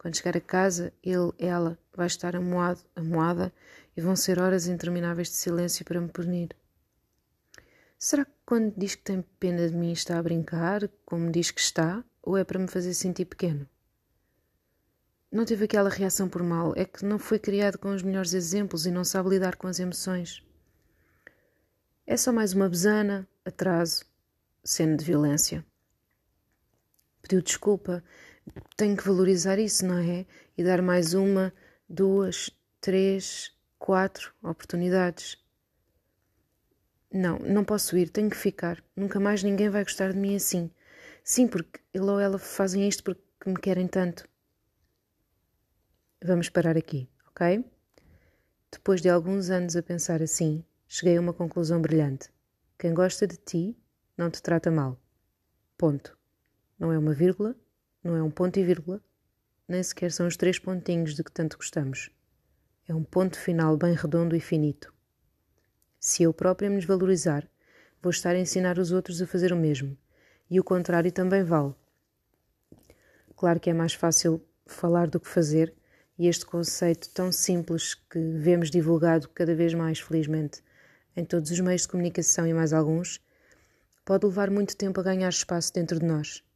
Quando chegar a casa, ele, ela, vai estar amoado, amoada e vão ser horas intermináveis de silêncio para me punir. Será que quando diz que tem pena de mim está a brincar, como diz que está, ou é para me fazer sentir pequeno? Não teve aquela reação por mal, é que não foi criado com os melhores exemplos e não sabe lidar com as emoções. É só mais uma besana, atraso, cena de violência. Pediu desculpa tenho que valorizar isso, não é? E dar mais uma, duas, três, quatro oportunidades. Não, não posso ir, tenho que ficar. Nunca mais ninguém vai gostar de mim assim. Sim, porque ele ou ela fazem isto porque me querem tanto. Vamos parar aqui, ok? Depois de alguns anos a pensar assim, cheguei a uma conclusão brilhante. Quem gosta de ti não te trata mal. Ponto. Não é uma vírgula, não é um ponto e vírgula, nem sequer são os três pontinhos de que tanto gostamos. É um ponto final bem redondo e finito. Se eu própria me desvalorizar, vou estar a ensinar os outros a fazer o mesmo. E o contrário também vale. Claro que é mais fácil falar do que fazer, e este conceito tão simples que vemos divulgado cada vez mais, felizmente, em todos os meios de comunicação e mais alguns, pode levar muito tempo a ganhar espaço dentro de nós.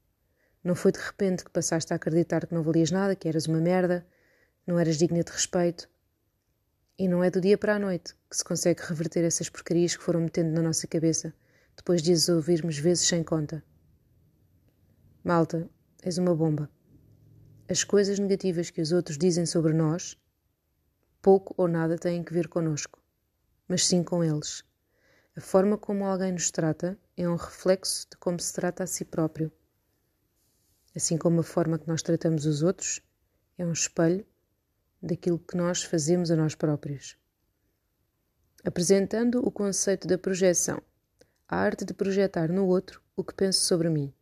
Não foi de repente que passaste a acreditar que não valias nada, que eras uma merda, não eras digna de respeito. E não é do dia para a noite que se consegue reverter essas porcarias que foram metendo na nossa cabeça, depois de as ouvirmos vezes sem conta. Malta, és uma bomba. As coisas negativas que os outros dizem sobre nós, pouco ou nada têm que ver connosco, mas sim com eles. A forma como alguém nos trata é um reflexo de como se trata a si próprio. Assim como a forma que nós tratamos os outros é um espelho daquilo que nós fazemos a nós próprios. Apresentando o conceito da projeção, a arte de projetar no outro o que penso sobre mim.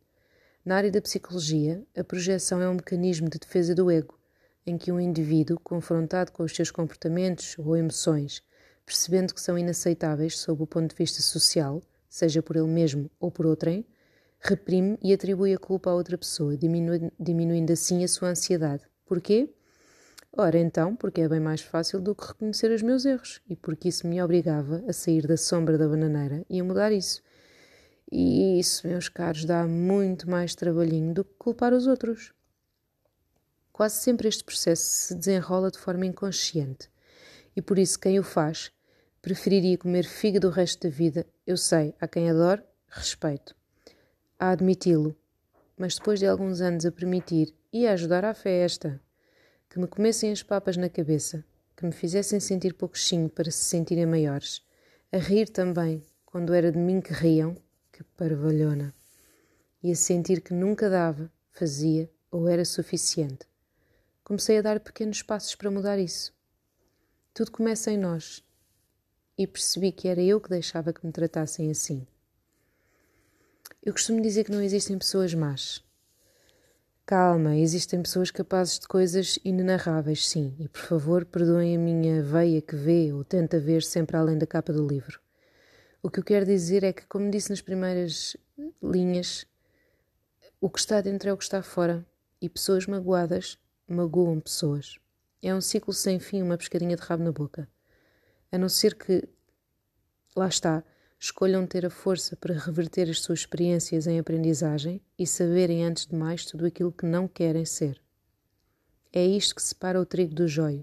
Na área da psicologia, a projeção é um mecanismo de defesa do ego, em que um indivíduo, confrontado com os seus comportamentos ou emoções, percebendo que são inaceitáveis sob o ponto de vista social, seja por ele mesmo ou por outrem, reprime e atribui a culpa a outra pessoa, diminuindo, assim a sua ansiedade. Porquê? Ora, então, porque é bem mais fácil do que reconhecer os meus erros e porque isso me obrigava a sair da sombra da bananeira e a mudar isso. E isso, meus caros, dá muito mais trabalhinho do que culpar os outros. Quase sempre este processo se desenrola de forma inconsciente e por isso quem o faz preferiria comer fígado o resto da vida. Eu sei, há quem adore, respeito a admiti-lo, mas depois de alguns anos a permitir e a ajudar à festa, que me comessem as papas na cabeça, que me fizessem sentir pouquinho para se sentirem maiores, a rir também, quando era de mim que riam, que parvalhona, e a sentir que nunca dava, fazia ou era suficiente. Comecei a dar pequenos passos para mudar isso. Tudo começa em nós, e percebi que era eu que deixava que me tratassem assim. Eu costumo dizer que não existem pessoas más. Calma, existem pessoas capazes de coisas inenarráveis, sim, e por favor perdoem a minha veia que vê ou tenta ver sempre além da capa do livro. O que eu quero dizer é que, como disse nas primeiras linhas, o que está dentro é o que está fora, e pessoas magoadas magoam pessoas. É um ciclo sem fim, uma pescadinha de rabo na boca. A não ser que, lá está, escolham ter a força para reverter as suas experiências em aprendizagem e saberem antes de mais tudo aquilo que não querem ser. É isto que separa o trigo do joio,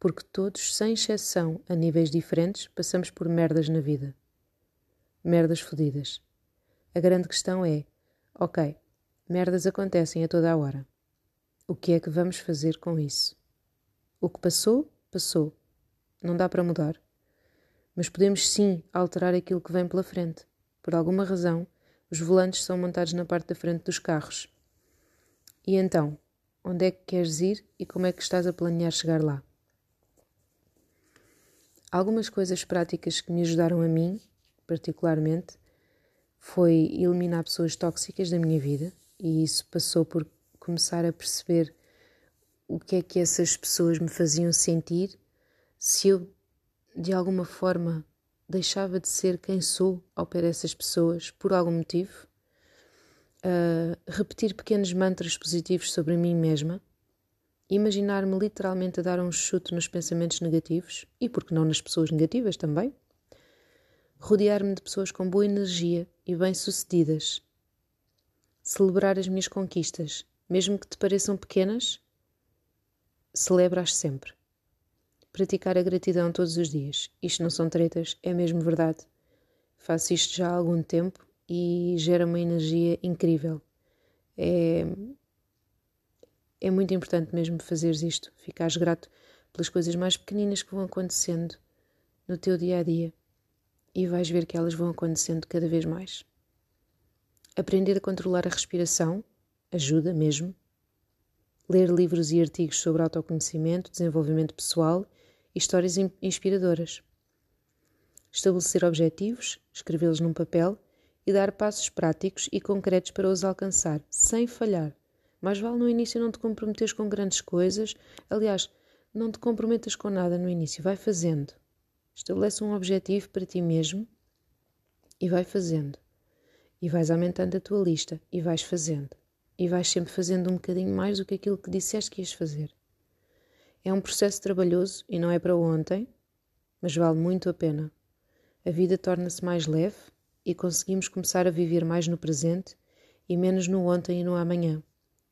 porque todos, sem exceção, a níveis diferentes, passamos por merdas na vida. Merdas fodidas. A grande questão é: ok, merdas acontecem a toda a hora. O que é que vamos fazer com isso? O que passou, passou. Não dá para mudar mas podemos sim alterar aquilo que vem pela frente. Por alguma razão, os volantes são montados na parte da frente dos carros. E então, onde é que queres ir e como é que estás a planear chegar lá? Algumas coisas práticas que me ajudaram a mim, particularmente, foi eliminar pessoas tóxicas da minha vida e isso passou por começar a perceber o que é que essas pessoas me faziam sentir se eu de alguma forma deixava de ser quem sou ao pé dessas pessoas por algum motivo, uh, repetir pequenos mantras positivos sobre mim mesma, imaginar-me literalmente a dar um chute nos pensamentos negativos? E, porque não, nas pessoas negativas também, rodear-me de pessoas com boa energia e bem-sucedidas, celebrar as minhas conquistas, mesmo que te pareçam pequenas, celebra-as sempre praticar a gratidão todos os dias. Isto não são tretas, é mesmo verdade. Faço isto já há algum tempo e gera uma energia incrível. É, é muito importante mesmo fazeres isto, ficares grato pelas coisas mais pequeninas que vão acontecendo no teu dia a dia e vais ver que elas vão acontecendo cada vez mais. Aprender a controlar a respiração ajuda mesmo. Ler livros e artigos sobre autoconhecimento, desenvolvimento pessoal e histórias inspiradoras. Estabelecer objetivos, escrevê-los num papel e dar passos práticos e concretos para os alcançar, sem falhar. Mais vale no início não te comprometeres com grandes coisas. Aliás, não te comprometas com nada no início, vai fazendo. Estabelece um objetivo para ti mesmo e vai fazendo. E vais aumentando a tua lista e vais fazendo. E vais sempre fazendo um bocadinho mais do que aquilo que disseste que ias fazer. É um processo trabalhoso e não é para ontem, mas vale muito a pena. A vida torna-se mais leve e conseguimos começar a viver mais no presente e menos no ontem e no amanhã,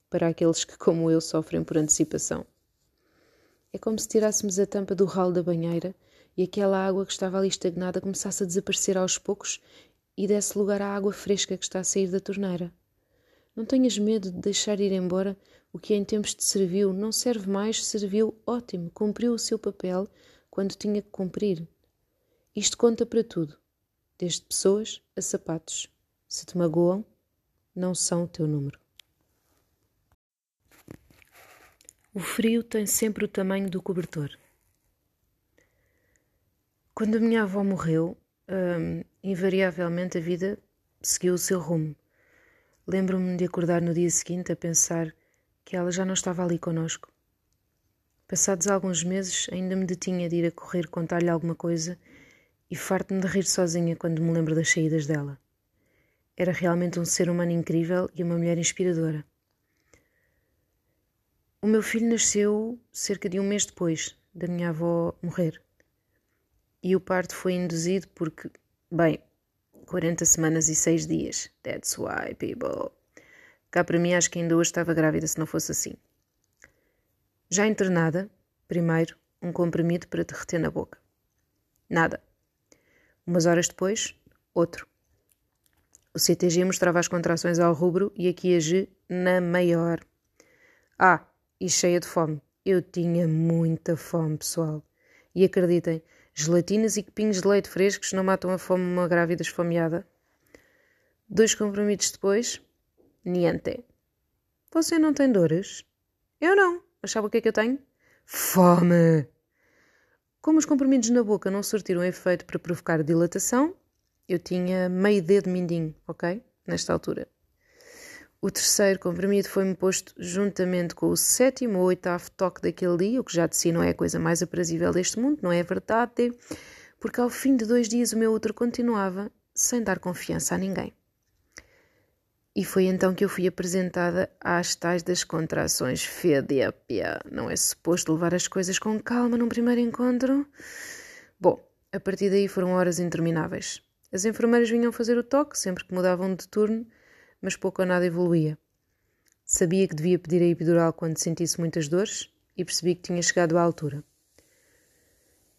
para aqueles que, como eu, sofrem por antecipação. É como se tirássemos a tampa do ralo da banheira e aquela água que estava ali estagnada começasse a desaparecer aos poucos e desse lugar à água fresca que está a sair da torneira. Não tenhas medo de deixar ir embora o que em tempos te serviu, não serve mais, serviu ótimo, cumpriu o seu papel quando tinha que cumprir. Isto conta para tudo, desde pessoas a sapatos. Se te magoam, não são o teu número. O frio tem sempre o tamanho do cobertor. Quando a minha avó morreu, hum, invariavelmente a vida seguiu o seu rumo. Lembro-me de acordar no dia seguinte a pensar que ela já não estava ali conosco. Passados alguns meses, ainda me detinha de ir a correr contar-lhe alguma coisa e farto-me de rir sozinha quando me lembro das saídas dela. Era realmente um ser humano incrível e uma mulher inspiradora. O meu filho nasceu cerca de um mês depois da minha avó morrer. E o parto foi induzido porque, bem, 40 semanas e 6 dias. That's why, people. Cá para mim, acho que ainda hoje estava grávida se não fosse assim. Já internada, primeiro, um comprimido para te reter na boca. Nada. Umas horas depois, outro. O CTG mostrava as contrações ao rubro e aqui a G na maior. Ah, e cheia de fome. Eu tinha muita fome, pessoal. E acreditem, gelatinas e copinhos de leite frescos não matam a fome uma grávida esfomeada. Dois comprimidos depois, niente. Você não tem dores? Eu não. Mas sabe o que é que eu tenho? Fome! Como os comprimidos na boca não surtiram efeito para provocar dilatação, eu tinha meio dedo mindinho, ok? Nesta altura. O terceiro comprimido foi-me posto juntamente com o sétimo ou oitavo toque daquele dia, o que já de si não é a coisa mais aprazível deste mundo, não é verdade? Porque ao fim de dois dias o meu outro continuava sem dar confiança a ninguém. E foi então que eu fui apresentada às tais das contrações FEDEPIA. Não é suposto levar as coisas com calma num primeiro encontro? Bom, a partir daí foram horas intermináveis. As enfermeiras vinham fazer o toque sempre que mudavam de turno mas pouco ou nada evoluía. Sabia que devia pedir a epidural quando sentisse muitas dores e percebi que tinha chegado à altura.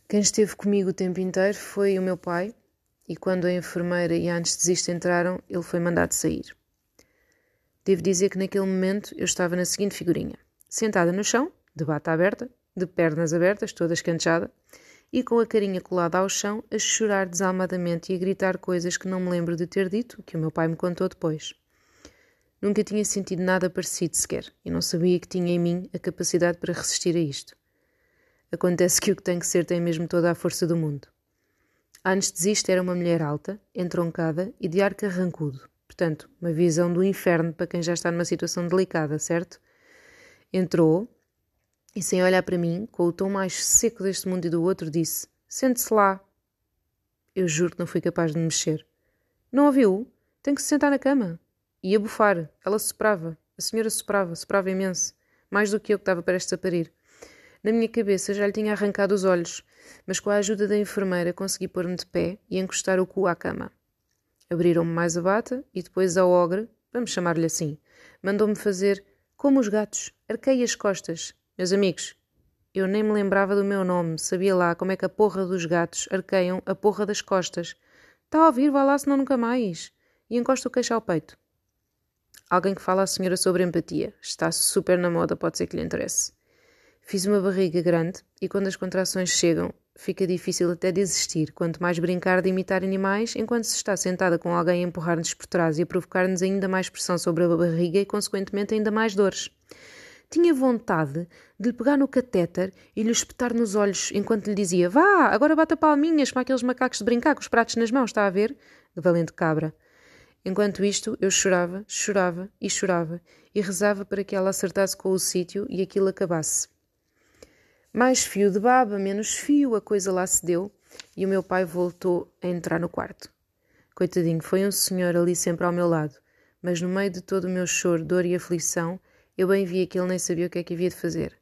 Quem esteve comigo o tempo inteiro foi o meu pai, e quando a enfermeira e a anestesista entraram, ele foi mandado sair. Devo dizer que naquele momento eu estava na seguinte figurinha: sentada no chão, de bata aberta, de pernas abertas, toda escanchada, e com a carinha colada ao chão, a chorar desalmadamente e a gritar coisas que não me lembro de ter dito, que o meu pai me contou depois. Nunca tinha sentido nada parecido sequer e não sabia que tinha em mim a capacidade para resistir a isto. Acontece que o que tem que ser tem mesmo toda a força do mundo. A anestesista era uma mulher alta, entroncada e de ar carrancudo. Portanto, uma visão do inferno para quem já está numa situação delicada, certo? Entrou e, sem olhar para mim, com o tom mais seco deste mundo e do outro, disse: Sente-se lá. Eu juro que não fui capaz de me mexer. Não ouviu? Tem que se sentar na cama. Ia bufar. Ela soprava. A senhora soprava, soprava imenso. Mais do que eu que estava prestes a parir. Na minha cabeça já lhe tinha arrancado os olhos, mas com a ajuda da enfermeira consegui pôr-me de pé e encostar o cu à cama. Abriram-me mais a bata e depois a ogre, vamos chamar-lhe assim, mandou-me fazer como os gatos, arquei as costas. Meus amigos, eu nem me lembrava do meu nome, sabia lá como é que a porra dos gatos arqueiam a porra das costas. Está a ouvir, vá lá, senão nunca mais. E encosta o queixo ao peito. Alguém que fala à senhora sobre empatia. Está super na moda, pode ser que lhe interesse. Fiz uma barriga grande e quando as contrações chegam, fica difícil até desistir, quanto mais brincar de imitar animais, enquanto se está sentada com alguém a empurrar-nos por trás e a provocar-nos ainda mais pressão sobre a barriga e, consequentemente, ainda mais dores. Tinha vontade de lhe pegar no catéter e lhe espetar nos olhos enquanto lhe dizia: Vá, agora bata palminhas como aqueles macacos de brincar com os pratos nas mãos, está a ver? De valente cabra. Enquanto isto, eu chorava, chorava e chorava e rezava para que ela acertasse com o sítio e aquilo acabasse. Mais fio de baba, menos fio, a coisa lá se deu e o meu pai voltou a entrar no quarto. Coitadinho, foi um senhor ali sempre ao meu lado, mas no meio de todo o meu choro, dor e aflição, eu bem via que ele nem sabia o que é que havia de fazer.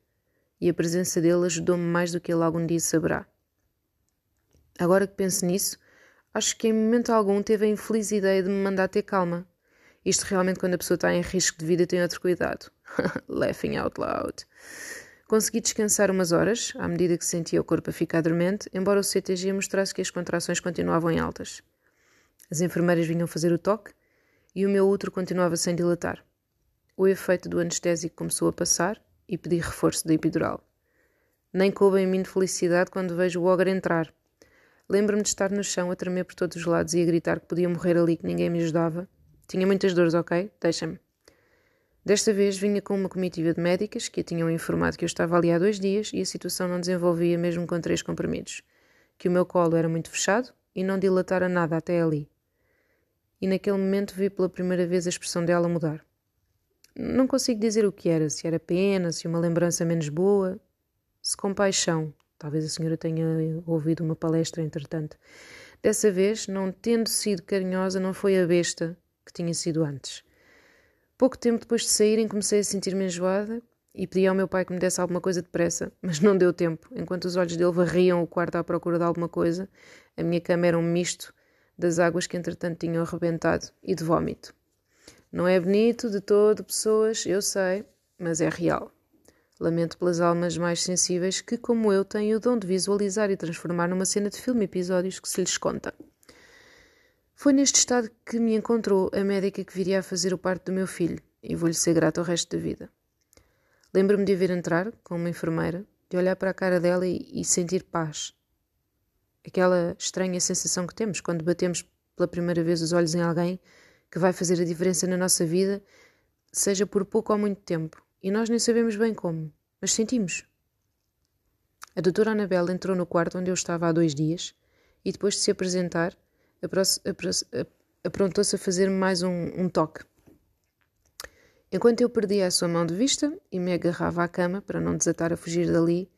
E a presença dele ajudou-me mais do que ele algum dia saberá. Agora que penso nisso, acho que em momento algum teve a infeliz ideia de me mandar ter calma. Isto realmente, quando a pessoa está em risco de vida, tem outro cuidado. Laughing out loud. Consegui descansar umas horas, à medida que sentia o corpo a ficar dormente, embora o CTG mostrasse que as contrações continuavam em altas. As enfermeiras vinham fazer o toque e o meu útero continuava sem dilatar. O efeito do anestésico começou a passar e pedi reforço da epidural. Nem coube em mim de felicidade quando vejo o ogre entrar. Lembro-me de estar no chão a tremer por todos os lados e a gritar que podia morrer ali, que ninguém me ajudava. Tinha muitas dores, ok? Deixa-me. Desta vez vinha com uma comitiva de médicas que a tinham informado que eu estava ali há dois dias e a situação não desenvolvia mesmo com três comprimidos, que o meu colo era muito fechado e não dilatara nada até ali. E naquele momento vi pela primeira vez a expressão dela mudar. Não consigo dizer o que era, se era pena, se uma lembrança menos boa, se compaixão. Talvez a senhora tenha ouvido uma palestra entretanto. Dessa vez, não tendo sido carinhosa, não foi a besta que tinha sido antes. Pouco tempo depois de saírem, comecei a sentir-me enjoada e pedi ao meu pai que me desse alguma coisa depressa, mas não deu tempo. Enquanto os olhos dele varriam o quarto à procura de alguma coisa, a minha cama era um misto das águas que entretanto tinham arrebentado e de vômito. Não é bonito de todo, pessoas, eu sei, mas é real. Lamento pelas almas mais sensíveis que, como eu, têm o dom de visualizar e transformar numa cena de filme episódios que se lhes conta. Foi neste estado que me encontrou a médica que viria a fazer o parto do meu filho, e vou-lhe ser grato o resto da vida. Lembro-me de a ver entrar, com uma enfermeira, de olhar para a cara dela e, e sentir paz. Aquela estranha sensação que temos quando batemos pela primeira vez os olhos em alguém que vai fazer a diferença na nossa vida, seja por pouco ou muito tempo e nós nem sabemos bem como, mas sentimos. A doutora Anabela entrou no quarto onde eu estava há dois dias e, depois de se apresentar, aprontou-se a fazer-me mais um, um toque. Enquanto eu perdia a sua mão de vista e me agarrava à cama para não desatar a fugir dali,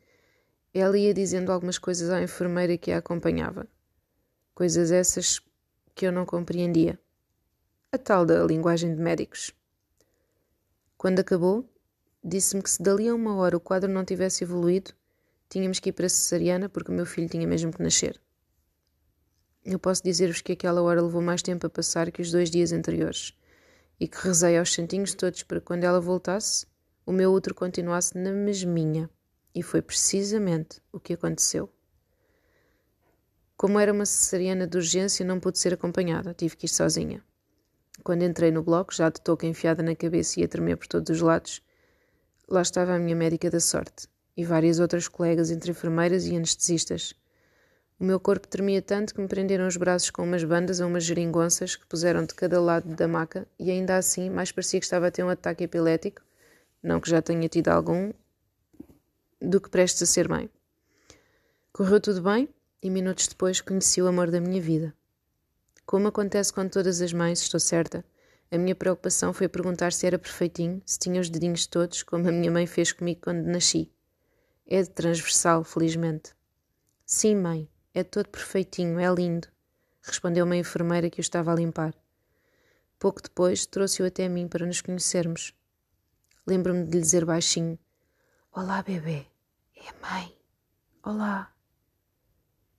ela ia dizendo algumas coisas à enfermeira que a acompanhava. Coisas essas que eu não compreendia. A tal da linguagem de médicos. Quando acabou, Disse-me que se dali a uma hora o quadro não tivesse evoluído, tínhamos que ir para a cesariana porque o meu filho tinha mesmo que nascer. Eu posso dizer-vos que aquela hora levou mais tempo a passar que os dois dias anteriores e que rezei aos santinhos todos para que quando ela voltasse, o meu outro continuasse na mesminha. E foi precisamente o que aconteceu. Como era uma cesariana de urgência, não pude ser acompanhada, tive que ir sozinha. Quando entrei no bloco, já de touca enfiada na cabeça e a tremer por todos os lados, Lá estava a minha médica da sorte e várias outras colegas entre enfermeiras e anestesistas. O meu corpo tremia tanto que me prenderam os braços com umas bandas a umas geringonças que puseram de cada lado da maca e ainda assim mais parecia que estava a ter um ataque epilético, não que já tenha tido algum, do que prestes a ser mãe. Correu tudo bem e minutos depois conheci o amor da minha vida. Como acontece com todas as mães, estou certa, a minha preocupação foi perguntar se era perfeitinho, se tinha os dedinhos todos, como a minha mãe fez comigo quando nasci. É de transversal, felizmente. Sim, mãe, é todo perfeitinho, é lindo, respondeu-me a enfermeira que o estava a limpar. Pouco depois trouxe-o até mim para nos conhecermos. Lembro-me de lhe dizer baixinho: Olá, bebê, é mãe. Olá.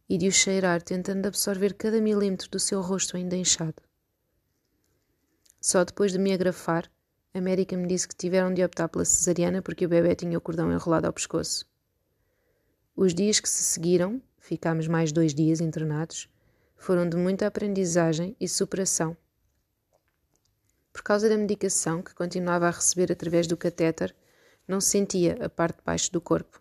E de o cheirar, tentando absorver cada milímetro do seu rosto ainda inchado. Só depois de me agrafar, a médica me disse que tiveram de optar pela cesariana porque o bebê tinha o cordão enrolado ao pescoço. Os dias que se seguiram, ficámos mais dois dias internados, foram de muita aprendizagem e superação. Por causa da medicação que continuava a receber através do catéter, não sentia a parte de baixo do corpo.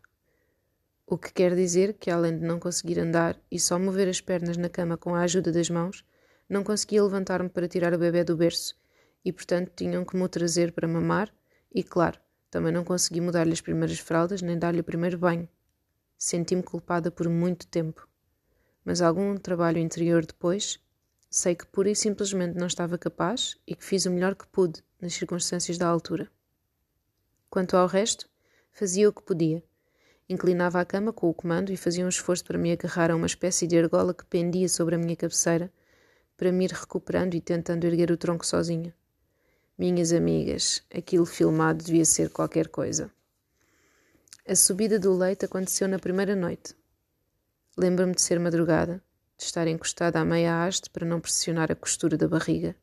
O que quer dizer que, além de não conseguir andar e só mover as pernas na cama com a ajuda das mãos, não conseguia levantar-me para tirar o bebê do berço e, portanto, tinham que me trazer para mamar e, claro, também não consegui mudar-lhe as primeiras fraldas nem dar-lhe o primeiro banho. Senti-me culpada por muito tempo. Mas algum trabalho interior depois, sei que pura e simplesmente não estava capaz e que fiz o melhor que pude nas circunstâncias da altura. Quanto ao resto, fazia o que podia. Inclinava a cama com o comando e fazia um esforço para me agarrar a uma espécie de argola que pendia sobre a minha cabeceira, para me ir recuperando e tentando erguer o tronco sozinha. Minhas amigas, aquilo filmado devia ser qualquer coisa. A subida do leite aconteceu na primeira noite. Lembro-me de ser madrugada, de estar encostada à meia haste para não pressionar a costura da barriga.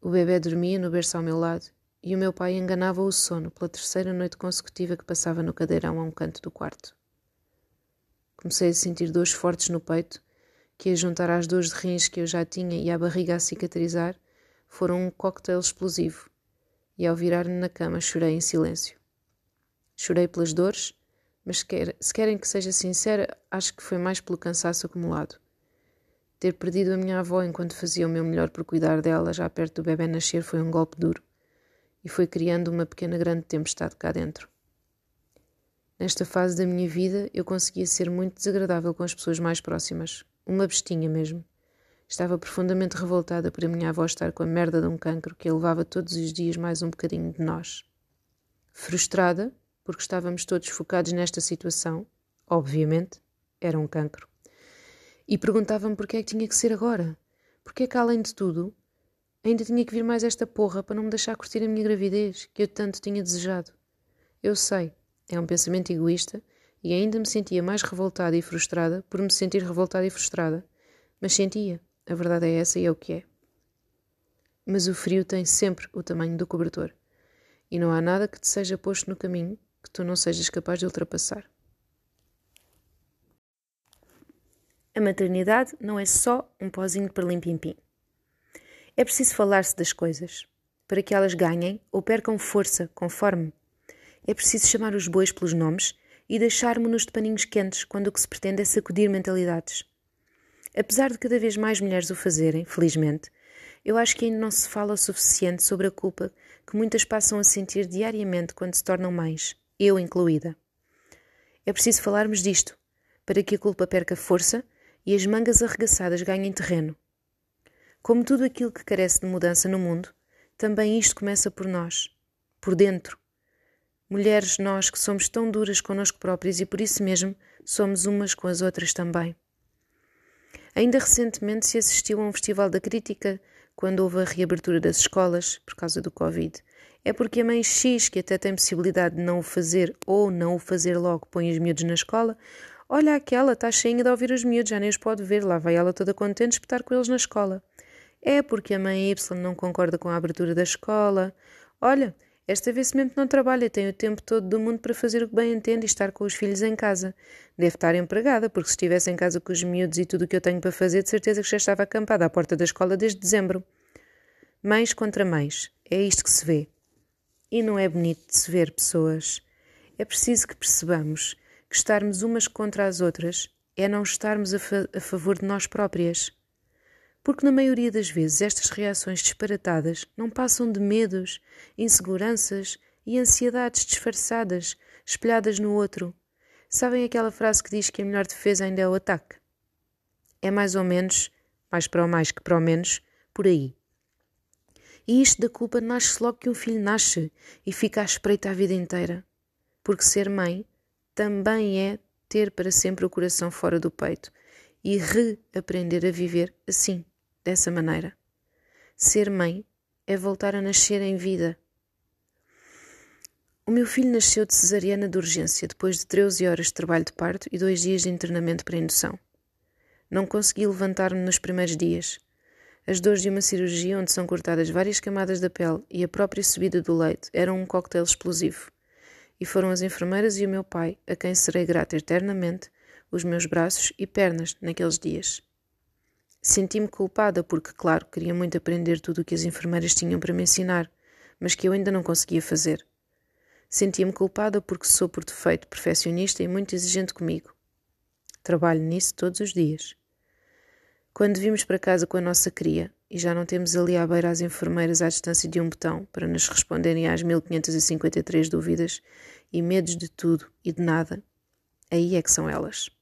O bebê dormia no berço ao meu lado e o meu pai enganava o sono pela terceira noite consecutiva que passava no cadeirão a um canto do quarto. Comecei a sentir dores fortes no peito, que a juntar às dores de rins que eu já tinha e à barriga a cicatrizar, foram um coquetel explosivo, e ao virar-me na cama chorei em silêncio. Chorei pelas dores, mas se querem que seja sincera, acho que foi mais pelo cansaço acumulado. Ter perdido a minha avó enquanto fazia o meu melhor por cuidar dela, já perto do bebê nascer, foi um golpe duro. e foi criando uma pequena grande tempestade cá dentro. Nesta fase da minha vida, eu conseguia ser muito desagradável com as pessoas mais próximas, uma bestinha mesmo. Estava profundamente revoltada por a minha avó estar com a merda de um cancro que a levava todos os dias mais um bocadinho de nós. Frustrada, porque estávamos todos focados nesta situação, obviamente, era um cancro. E perguntava-me porquê é que tinha que ser agora. Porquê é que, além de tudo, ainda tinha que vir mais esta porra para não me deixar curtir a minha gravidez, que eu tanto tinha desejado. Eu sei, é um pensamento egoísta e ainda me sentia mais revoltada e frustrada por me sentir revoltada e frustrada. Mas sentia, a verdade é essa e é o que é. Mas o frio tem sempre o tamanho do cobertor, e não há nada que te seja posto no caminho que tu não sejas capaz de ultrapassar. A maternidade não é só um pozinho para limpimpim. É preciso falar-se das coisas, para que elas ganhem ou percam força, conforme. É preciso chamar os bois pelos nomes e deixar-me-nos de paninhos quentes quando o que se pretende é sacudir mentalidades. Apesar de cada vez mais mulheres o fazerem, felizmente, eu acho que ainda não se fala o suficiente sobre a culpa que muitas passam a sentir diariamente quando se tornam mães, eu incluída. É preciso falarmos disto, para que a culpa perca força e as mangas arregaçadas ganhem terreno. Como tudo aquilo que carece de mudança no mundo, também isto começa por nós, por dentro. Mulheres, nós que somos tão duras connosco próprias e por isso mesmo somos umas com as outras também. Ainda recentemente se assistiu a um festival da crítica quando houve a reabertura das escolas por causa do Covid. É porque a mãe X, que até tem possibilidade de não o fazer ou não o fazer logo, põe os miúdos na escola, Olha aquela, está cheinha de ouvir os miúdos, já nem os pode ver, lá vai ela toda contente espetar com eles na escola. É porque a mãe Y não concorda com a abertura da escola. Olha, esta vez mesmo não trabalha, tem o tempo todo do mundo para fazer o que bem entende e estar com os filhos em casa. Deve estar empregada, porque se estivesse em casa com os miúdos e tudo o que eu tenho para fazer, de certeza que já estava acampada à porta da escola desde dezembro. Mães contra mães, é isto que se vê. E não é bonito de se ver, pessoas. É preciso que percebamos que estarmos umas contra as outras é não estarmos a, fa a favor de nós próprias. Porque na maioria das vezes estas reações disparatadas não passam de medos, inseguranças e ansiedades disfarçadas, espelhadas no outro. Sabem aquela frase que diz que a melhor defesa ainda é o ataque? É mais ou menos, mais para o mais que para o menos, por aí. E isto da culpa nasce logo que um filho nasce e fica à espreita a vida inteira. Porque ser mãe também é ter para sempre o coração fora do peito e reaprender a viver assim, dessa maneira. Ser mãe é voltar a nascer em vida. O meu filho nasceu de cesariana de urgência depois de 13 horas de trabalho de parto e dois dias de internamento para indução. Não consegui levantar-me nos primeiros dias. As dores de uma cirurgia onde são cortadas várias camadas da pele e a própria subida do leite eram um coquetel explosivo e foram as enfermeiras e o meu pai, a quem serei grata eternamente, os meus braços e pernas naqueles dias. Senti-me culpada porque, claro, queria muito aprender tudo o que as enfermeiras tinham para me ensinar, mas que eu ainda não conseguia fazer. Sentia-me culpada porque sou, por defeito, perfeccionista e muito exigente comigo. Trabalho nisso todos os dias. Quando vimos para casa com a nossa cria, e já não temos ali à beira as enfermeiras à distância de um botão para nos responderem às 1553 dúvidas e medos de tudo e de nada, aí é que são elas.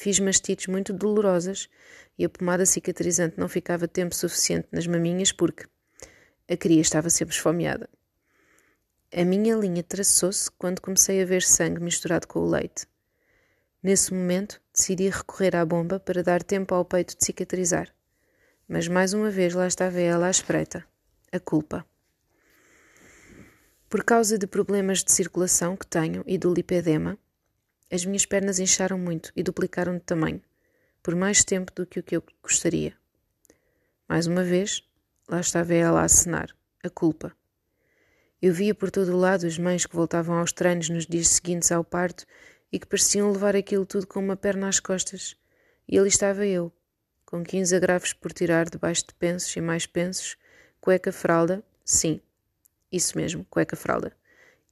Fiz mastites muito dolorosas e a pomada cicatrizante não ficava tempo suficiente nas maminhas porque a cria estava sempre esfomeada. A minha linha traçou-se quando comecei a ver sangue misturado com o leite. Nesse momento, decidi recorrer à bomba para dar tempo ao peito de cicatrizar. Mas mais uma vez lá estava ela à espreita. A culpa. Por causa de problemas de circulação que tenho e do lipedema, as minhas pernas incharam muito e duplicaram de tamanho, por mais tempo do que o que eu gostaria. Mais uma vez, lá estava ela a acenar. A culpa. Eu via por todo o lado as mães que voltavam aos treinos nos dias seguintes ao parto e que pareciam levar aquilo tudo com uma perna às costas. E ali estava eu, com 15 agravos por tirar debaixo de pensos e mais pensos, cueca fralda, sim, isso mesmo, cueca fralda,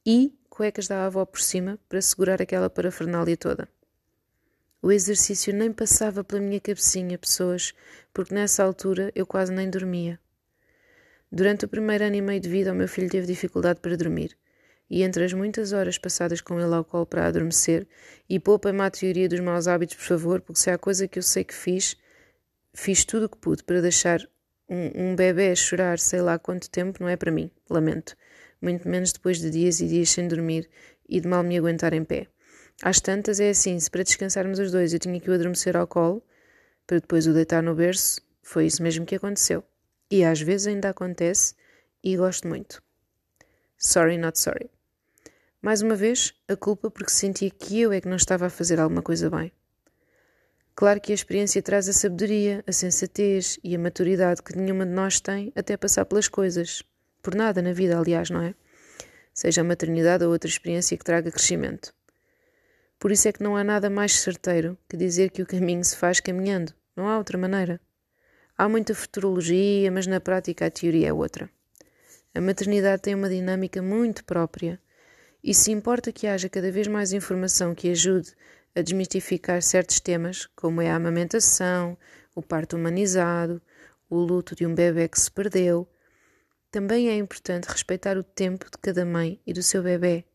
e cuecas da avó por cima para segurar aquela parafernália toda. O exercício nem passava pela minha cabecinha, pessoas, porque nessa altura eu quase nem dormia. Durante o primeiro ano e meio de vida, o meu filho teve dificuldade para dormir. E entre as muitas horas passadas com ele ao colo para adormecer, e poupa-me a teoria dos maus hábitos, por favor, porque se há coisa que eu sei que fiz, fiz tudo o que pude para deixar um, um bebê chorar sei lá quanto tempo, não é para mim, lamento. Muito menos depois de dias e dias sem dormir e de mal me aguentar em pé. Às tantas é assim, se para descansarmos os dois eu tinha que o adormecer ao colo, para depois o deitar no berço, foi isso mesmo que aconteceu. E às vezes ainda acontece e gosto muito. Sorry, not sorry. Mais uma vez, a culpa porque sentia que eu é que não estava a fazer alguma coisa bem. Claro que a experiência traz a sabedoria, a sensatez e a maturidade que nenhuma de nós tem até passar pelas coisas. Por nada na vida, aliás, não é? Seja a maternidade ou outra experiência que traga crescimento. Por isso é que não há nada mais certeiro que dizer que o caminho se faz caminhando. Não há outra maneira. Há muita futurologia, mas na prática a teoria é outra. A maternidade tem uma dinâmica muito própria e se importa que haja cada vez mais informação que ajude a desmistificar certos temas, como é a amamentação, o parto humanizado, o luto de um bebê que se perdeu, também é importante respeitar o tempo de cada mãe e do seu bebê.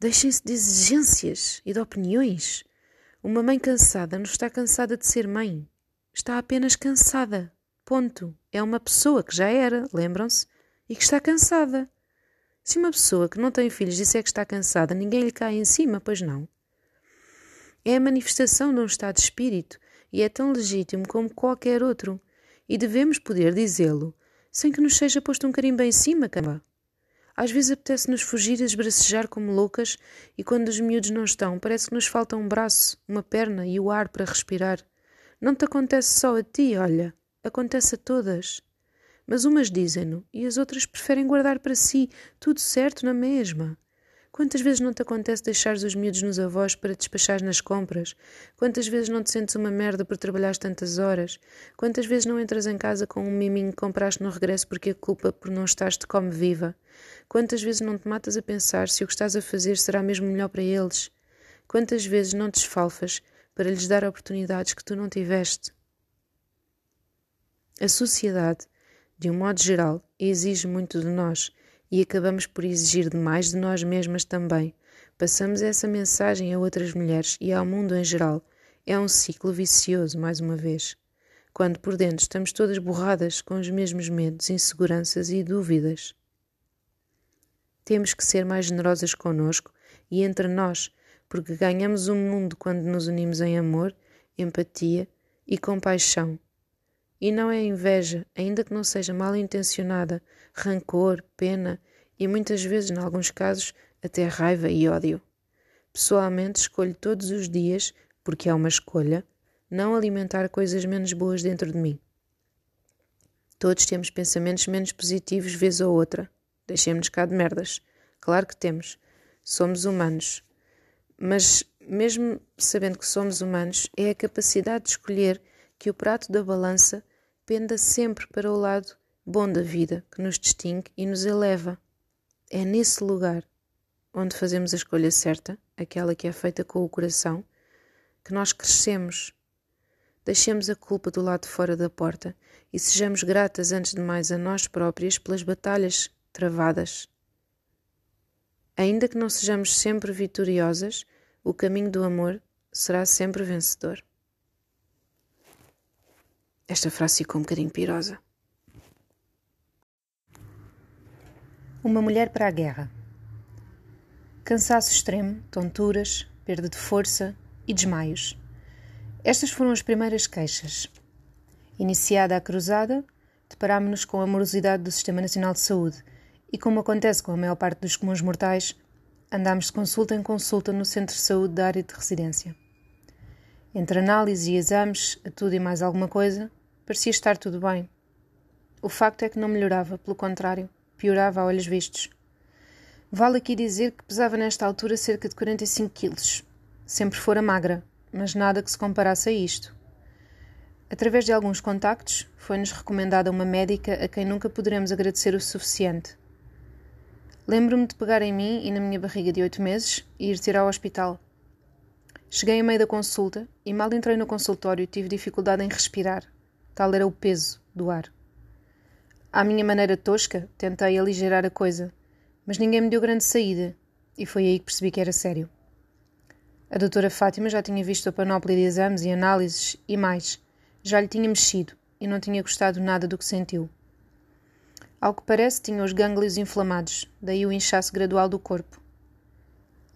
Deixem-se de exigências e de opiniões. Uma mãe cansada não está cansada de ser mãe. Está apenas cansada. Ponto. É uma pessoa que já era, lembram-se? E que está cansada. Se uma pessoa que não tem filhos disser que está cansada, ninguém lhe cai em cima, pois não. É a manifestação de um estado de espírito e é tão legítimo como qualquer outro. E devemos poder dizê-lo sem que nos seja posto um carimbo em cima, cama. Às vezes apetece-nos fugir e esbracejar como loucas, e quando os miúdos não estão, parece que nos falta um braço, uma perna e o ar para respirar. Não te acontece só a ti, olha, acontece a todas. Mas umas dizem-no e as outras preferem guardar para si, tudo certo na mesma. Quantas vezes não te acontece deixares os miúdos nos avós para despachar nas compras? Quantas vezes não te sentes uma merda por trabalhares tantas horas? Quantas vezes não entras em casa com um miminho que compraste no regresso porque a culpa por não estares de come viva? Quantas vezes não te matas a pensar se o que estás a fazer será mesmo melhor para eles? Quantas vezes não te esfalfas para lhes dar oportunidades que tu não tiveste. A sociedade, de um modo geral, exige muito de nós e acabamos por exigir demais de nós mesmas também. Passamos essa mensagem a outras mulheres e ao mundo em geral. É um ciclo vicioso, mais uma vez. Quando por dentro estamos todas borradas com os mesmos medos, inseguranças e dúvidas. Temos que ser mais generosas conosco e entre nós porque ganhamos o mundo quando nos unimos em amor, empatia e compaixão. E não é inveja, ainda que não seja mal intencionada, rancor, pena e muitas vezes, em alguns casos, até raiva e ódio. Pessoalmente, escolho todos os dias, porque é uma escolha, não alimentar coisas menos boas dentro de mim. Todos temos pensamentos menos positivos, vez ou outra. Deixemos cá de merdas. Claro que temos. Somos humanos. Mas, mesmo sabendo que somos humanos, é a capacidade de escolher que o prato da balança penda sempre para o lado bom da vida, que nos distingue e nos eleva. É nesse lugar onde fazemos a escolha certa, aquela que é feita com o coração, que nós crescemos. Deixemos a culpa do lado fora da porta e sejamos gratas antes de mais a nós próprias pelas batalhas travadas Ainda que não sejamos sempre vitoriosas, o caminho do amor será sempre vencedor. Esta frase ficou um bocadinho pirosa. Uma mulher para a guerra. Cansaço extremo, tonturas, perda de força e desmaios. Estas foram as primeiras queixas. Iniciada a cruzada, deparámos-nos com a morosidade do Sistema Nacional de Saúde e, como acontece com a maior parte dos comuns mortais, andámos de consulta em consulta no centro de saúde da área de residência. Entre análise e exames, tudo e mais alguma coisa, parecia estar tudo bem. O facto é que não melhorava, pelo contrário, piorava a olhos vistos. Vale aqui dizer que pesava nesta altura cerca de 45 quilos. Sempre fora magra, mas nada que se comparasse a isto. Através de alguns contactos, foi-nos recomendada uma médica a quem nunca poderemos agradecer o suficiente. Lembro-me de pegar em mim e na minha barriga de oito meses e ir tirar ao hospital. Cheguei a meio da consulta e mal entrei no consultório tive dificuldade em respirar. Tal era o peso do ar. À minha maneira tosca, tentei aligerar a coisa, mas ninguém me deu grande saída, e foi aí que percebi que era sério. A doutora Fátima já tinha visto a panóplia de exames e análises e mais. Já lhe tinha mexido e não tinha gostado nada do que sentiu. Ao que parece, tinha os gânglios inflamados, daí o inchaço gradual do corpo.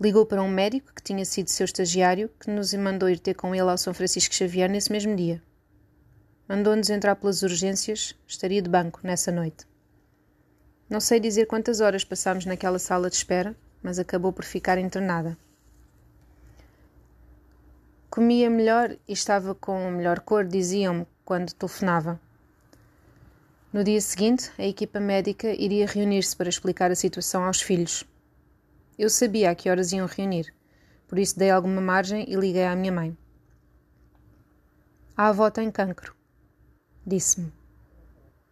Ligou para um médico que tinha sido seu estagiário, que nos mandou ir ter com ele ao São Francisco Xavier nesse mesmo dia. Mandou-nos entrar pelas urgências, estaria de banco nessa noite. Não sei dizer quantas horas passámos naquela sala de espera, mas acabou por ficar internada. Comia melhor e estava com melhor cor, diziam-me quando telefonava. No dia seguinte, a equipa médica iria reunir-se para explicar a situação aos filhos. Eu sabia a que horas iam reunir, por isso dei alguma margem e liguei à minha mãe. A avó tem cancro disse-me.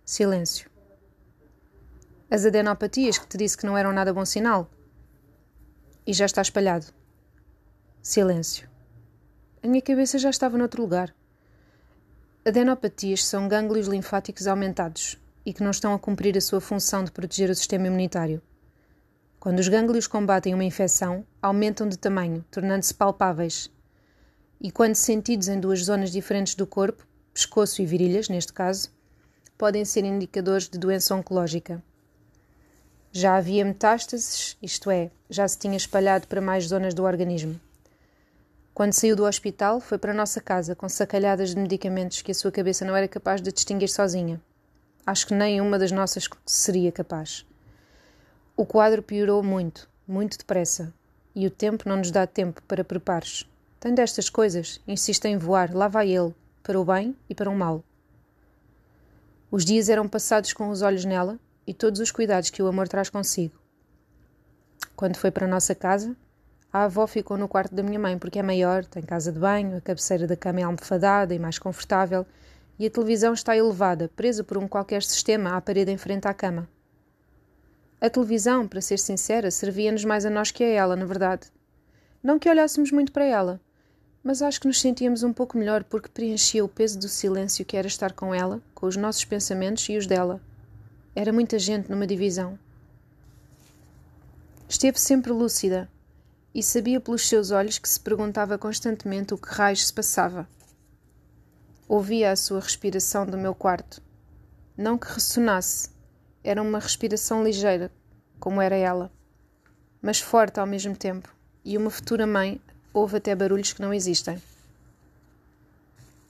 Silêncio. As adenopatias que te disse que não eram nada bom sinal? E já está espalhado. Silêncio. A minha cabeça já estava noutro lugar. Adenopatias são gânglios linfáticos aumentados e que não estão a cumprir a sua função de proteger o sistema imunitário. Quando os gânglios combatem uma infecção, aumentam de tamanho, tornando-se palpáveis. E quando sentidos em duas zonas diferentes do corpo, pescoço e virilhas, neste caso, podem ser indicadores de doença oncológica. Já havia metástases, isto é, já se tinha espalhado para mais zonas do organismo. Quando saiu do hospital, foi para a nossa casa com sacalhadas de medicamentos que a sua cabeça não era capaz de distinguir sozinha. Acho que nem uma das nossas seria capaz. O quadro piorou muito, muito depressa, e o tempo não nos dá tempo para preparos. Tem destas coisas, insiste em voar, lá vai ele, para o bem e para o mal. Os dias eram passados com os olhos nela e todos os cuidados que o amor traz consigo. Quando foi para a nossa casa, a avó ficou no quarto da minha mãe porque é maior, tem casa de banho, a cabeceira da cama é almofadada e mais confortável e a televisão está elevada, presa por um qualquer sistema à parede em frente à cama. A televisão, para ser sincera, servia-nos mais a nós que a ela, na verdade. Não que olhássemos muito para ela, mas acho que nos sentíamos um pouco melhor porque preenchia o peso do silêncio que era estar com ela, com os nossos pensamentos e os dela. Era muita gente numa divisão. Esteve sempre lúcida e sabia pelos seus olhos que se perguntava constantemente o que raios se passava. Ouvia a sua respiração do meu quarto. Não que ressonasse, era uma respiração ligeira, como era ela, mas forte ao mesmo tempo, e uma futura mãe Houve até barulhos que não existem.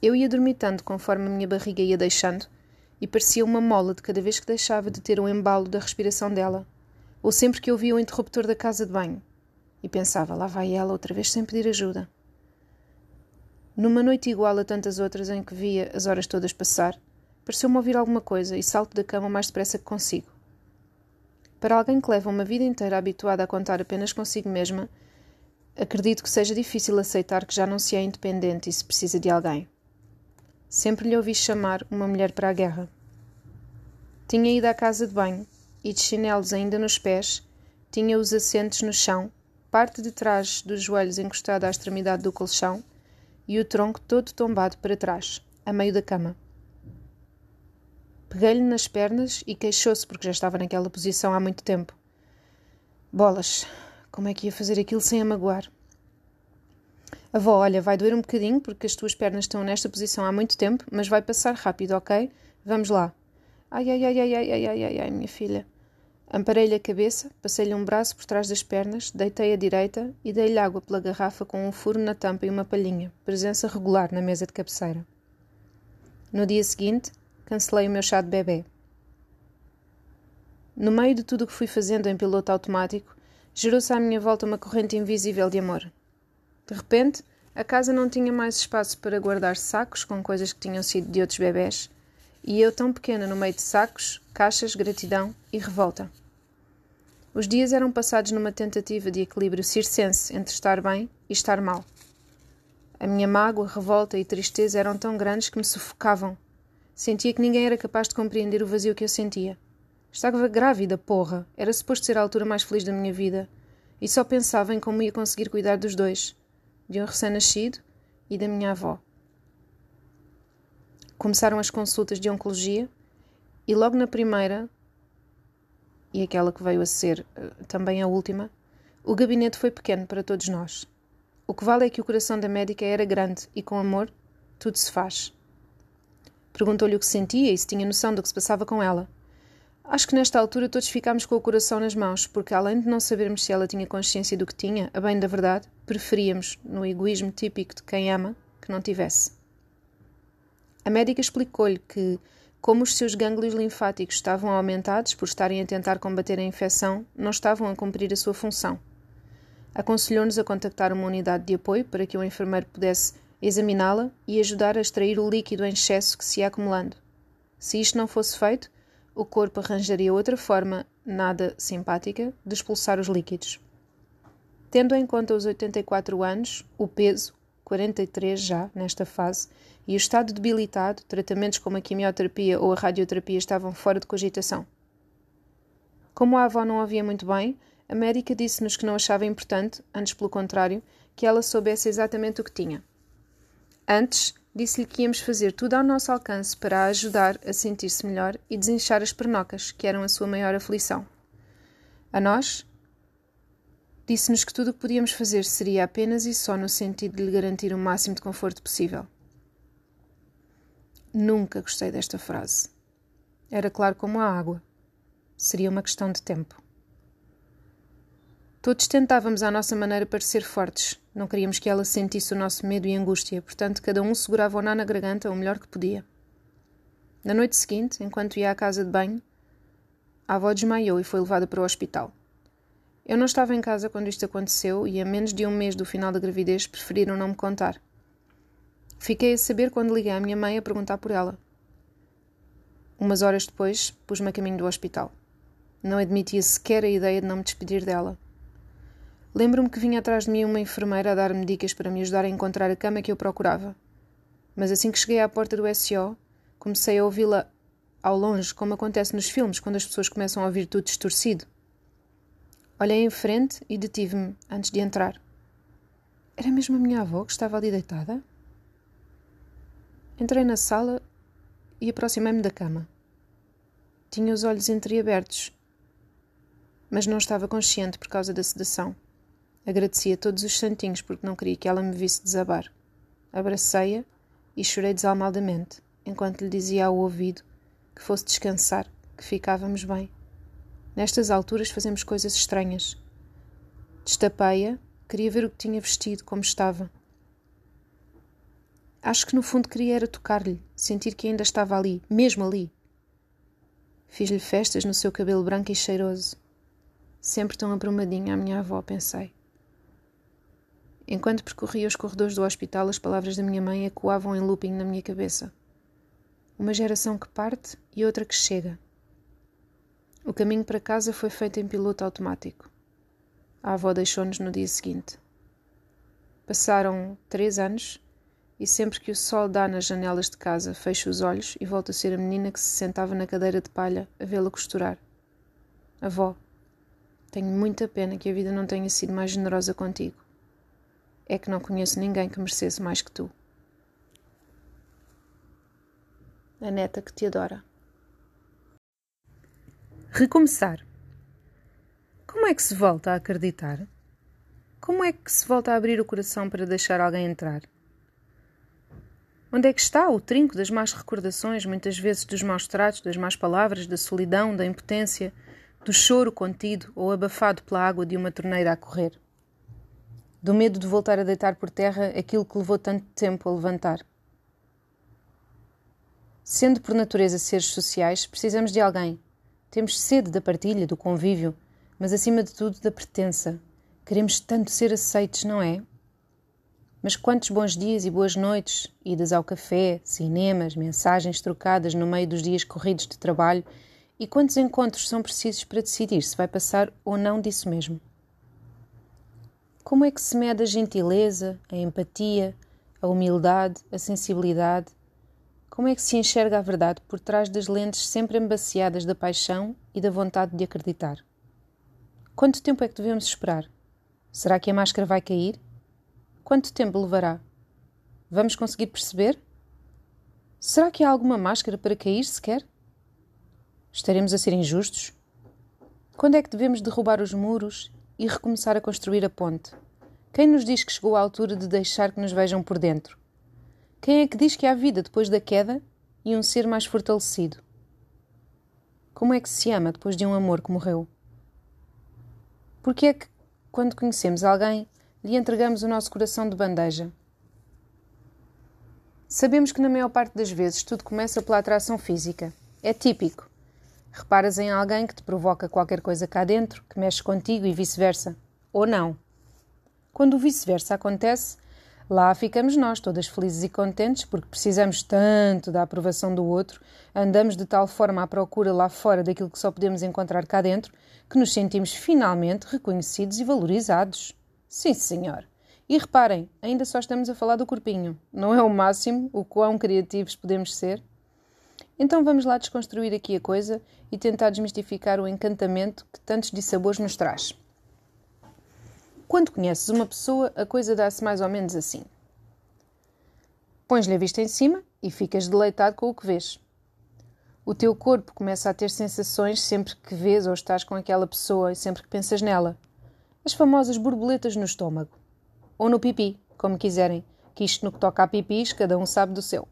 Eu ia dormitando conforme a minha barriga ia deixando, e parecia uma mola de cada vez que deixava de ter o um embalo da respiração dela, ou sempre que ouvia o interruptor da casa de banho, e pensava, lá vai ela outra vez sem pedir ajuda. Numa noite igual a tantas outras em que via as horas todas passar, pareceu-me ouvir alguma coisa e salto da cama o mais depressa que consigo. Para alguém que leva uma vida inteira habituada a contar apenas consigo mesma, Acredito que seja difícil aceitar que já não se é independente e se precisa de alguém. Sempre lhe ouvi chamar uma mulher para a guerra. Tinha ido à casa de banho e, de chinelos ainda nos pés, tinha os assentos no chão, parte de trás dos joelhos encostada à extremidade do colchão e o tronco todo tombado para trás, a meio da cama. Peguei-lhe nas pernas e queixou-se porque já estava naquela posição há muito tempo. Bolas, como é que ia fazer aquilo sem a magoar? Avó, olha, vai doer um bocadinho porque as tuas pernas estão nesta posição há muito tempo, mas vai passar rápido, ok? Vamos lá. Ai, ai, ai, ai, ai, ai, ai, ai, minha filha. Amparei-lhe a cabeça, passei-lhe um braço por trás das pernas, deitei a direita e dei-lhe água pela garrafa com um furo na tampa e uma palhinha, presença regular na mesa de cabeceira. No dia seguinte, cancelei o meu chá de bebê. No meio de tudo o que fui fazendo em piloto automático, gerou-se à minha volta uma corrente invisível de amor. De repente, a casa não tinha mais espaço para guardar sacos com coisas que tinham sido de outros bebés, e eu tão pequena no meio de sacos, caixas, gratidão e revolta. Os dias eram passados numa tentativa de equilíbrio circense entre estar bem e estar mal. A minha mágoa, revolta e tristeza eram tão grandes que me sufocavam. Sentia que ninguém era capaz de compreender o vazio que eu sentia. Estava grávida, porra. Era suposto ser a altura mais feliz da minha vida. E só pensava em como ia conseguir cuidar dos dois. De um recém-nascido e da minha avó. Começaram as consultas de oncologia E logo na primeira, e aquela que veio a ser uh, também a última, o gabinete foi pequeno para todos nós. O que vale é que o coração da médica era grande e, com amor, tudo se faz. Perguntou-lhe o que sentia e se tinha noção do que se passava com ela. Acho que nesta altura todos ficámos com o coração nas mãos, porque além de não sabermos se ela tinha consciência do que tinha, a bem da verdade, preferíamos, no egoísmo típico de quem ama, que não tivesse. A médica explicou-lhe que, como os seus gânglios linfáticos estavam aumentados por estarem a tentar combater a infecção, não estavam a cumprir a sua função. Aconselhou-nos a contactar uma unidade de apoio para que o enfermeiro pudesse examiná-la e ajudar a extrair o líquido em excesso que se ia acumulando. Se isto não fosse feito, o corpo arranjaria outra forma, nada simpática, de expulsar os líquidos. Tendo em conta os 84 anos, o peso, 43 já nesta fase, e o estado debilitado, tratamentos como a quimioterapia ou a radioterapia estavam fora de cogitação. Como a avó não ouvia muito bem, a médica disse-nos que não achava importante, antes pelo contrário, que ela soubesse exatamente o que tinha. Antes, disse-lhe que íamos fazer tudo ao nosso alcance para a ajudar a sentir-se melhor e desinchar as pernocas, que eram a sua maior aflição. A nós, Disse-nos que tudo o que podíamos fazer seria apenas e só no sentido de lhe garantir o máximo de conforto possível. Nunca gostei desta frase. Era claro como a água. Seria uma questão de tempo. Todos tentávamos à nossa maneira parecer fortes. Não queríamos que ela sentisse o nosso medo e angústia, portanto, cada um segurava o nó na garganta o melhor que podia. Na noite seguinte, enquanto ia à casa de banho, a avó desmaiou e foi levada para o hospital. Eu não estava em casa quando isto aconteceu e, a menos de um mês do final da gravidez, preferiram não me contar. Fiquei a saber quando liguei à minha mãe a perguntar por ela. Umas horas depois, pus-me a caminho do hospital. Não admitia sequer a ideia de não me despedir dela. Lembro-me que vinha atrás de mim uma enfermeira a dar-me dicas para me ajudar a encontrar a cama que eu procurava. Mas assim que cheguei à porta do SO, comecei a ouvi-la ao longe, como acontece nos filmes, quando as pessoas começam a ouvir tudo distorcido. Olhei em frente e detive-me antes de entrar. Era mesmo a minha avó que estava ali deitada? Entrei na sala e aproximei-me da cama. Tinha os olhos entreabertos, mas não estava consciente por causa da sedação. Agradecia todos os santinhos porque não queria que ela me visse desabar. Abracei-a e chorei desalmadamente, enquanto lhe dizia ao ouvido que fosse descansar, que ficávamos bem. Nestas alturas fazemos coisas estranhas. Destapei-a, queria ver o que tinha vestido, como estava. Acho que no fundo queria era tocar-lhe, sentir que ainda estava ali, mesmo ali. Fiz-lhe festas no seu cabelo branco e cheiroso. Sempre tão abrumadinha a minha avó, pensei. Enquanto percorria os corredores do hospital, as palavras da minha mãe ecoavam em looping na minha cabeça. Uma geração que parte e outra que chega. O caminho para casa foi feito em piloto automático. A avó deixou-nos no dia seguinte. Passaram três anos e sempre que o sol dá nas janelas de casa, fecho os olhos e volto a ser a menina que se sentava na cadeira de palha a vê-la costurar. Avó, tenho muita pena que a vida não tenha sido mais generosa contigo. É que não conheço ninguém que merecesse mais que tu. A neta que te adora. Recomeçar. Como é que se volta a acreditar? Como é que se volta a abrir o coração para deixar alguém entrar? Onde é que está o trinco das más recordações, muitas vezes dos maus tratos, das más palavras, da solidão, da impotência, do choro contido ou abafado pela água de uma torneira a correr? Do medo de voltar a deitar por terra aquilo que levou tanto tempo a levantar? Sendo por natureza seres sociais, precisamos de alguém, temos sede da partilha, do convívio, mas acima de tudo da pertença. Queremos tanto ser aceitos, não é? Mas quantos bons dias e boas noites, idas ao café, cinemas, mensagens trocadas no meio dos dias corridos de trabalho e quantos encontros são precisos para decidir se vai passar ou não disso mesmo? Como é que se mede a gentileza, a empatia, a humildade, a sensibilidade, como é que se enxerga a verdade por trás das lentes sempre embaciadas da paixão e da vontade de acreditar? Quanto tempo é que devemos esperar? Será que a máscara vai cair? Quanto tempo levará? Vamos conseguir perceber? Será que há alguma máscara para cair sequer? Estaremos a ser injustos? Quando é que devemos derrubar os muros e recomeçar a construir a ponte? Quem nos diz que chegou a altura de deixar que nos vejam por dentro? Quem é que diz que há vida depois da queda e um ser mais fortalecido? Como é que se ama depois de um amor que morreu? Porque é que, quando conhecemos alguém, lhe entregamos o nosso coração de bandeja? Sabemos que na maior parte das vezes tudo começa pela atração física. É típico. Reparas em alguém que te provoca qualquer coisa cá dentro, que mexe contigo e vice-versa. Ou não. Quando o vice-versa acontece, lá ficamos nós, todas felizes e contentes, porque precisamos tanto da aprovação do outro, andamos de tal forma à procura lá fora daquilo que só podemos encontrar cá dentro, que nos sentimos finalmente reconhecidos e valorizados. Sim, senhor. E reparem, ainda só estamos a falar do corpinho. Não é o máximo o quão criativos podemos ser? Então vamos lá desconstruir aqui a coisa e tentar desmistificar o encantamento que tantos dissabores nos traz. Quando conheces uma pessoa, a coisa dá-se mais ou menos assim. Pões-lhe a vista em cima e ficas deleitado com o que vês. O teu corpo começa a ter sensações sempre que vês ou estás com aquela pessoa e sempre que pensas nela. As famosas borboletas no estômago. Ou no pipi, como quiserem, que isto no que toca a pipis, cada um sabe do seu.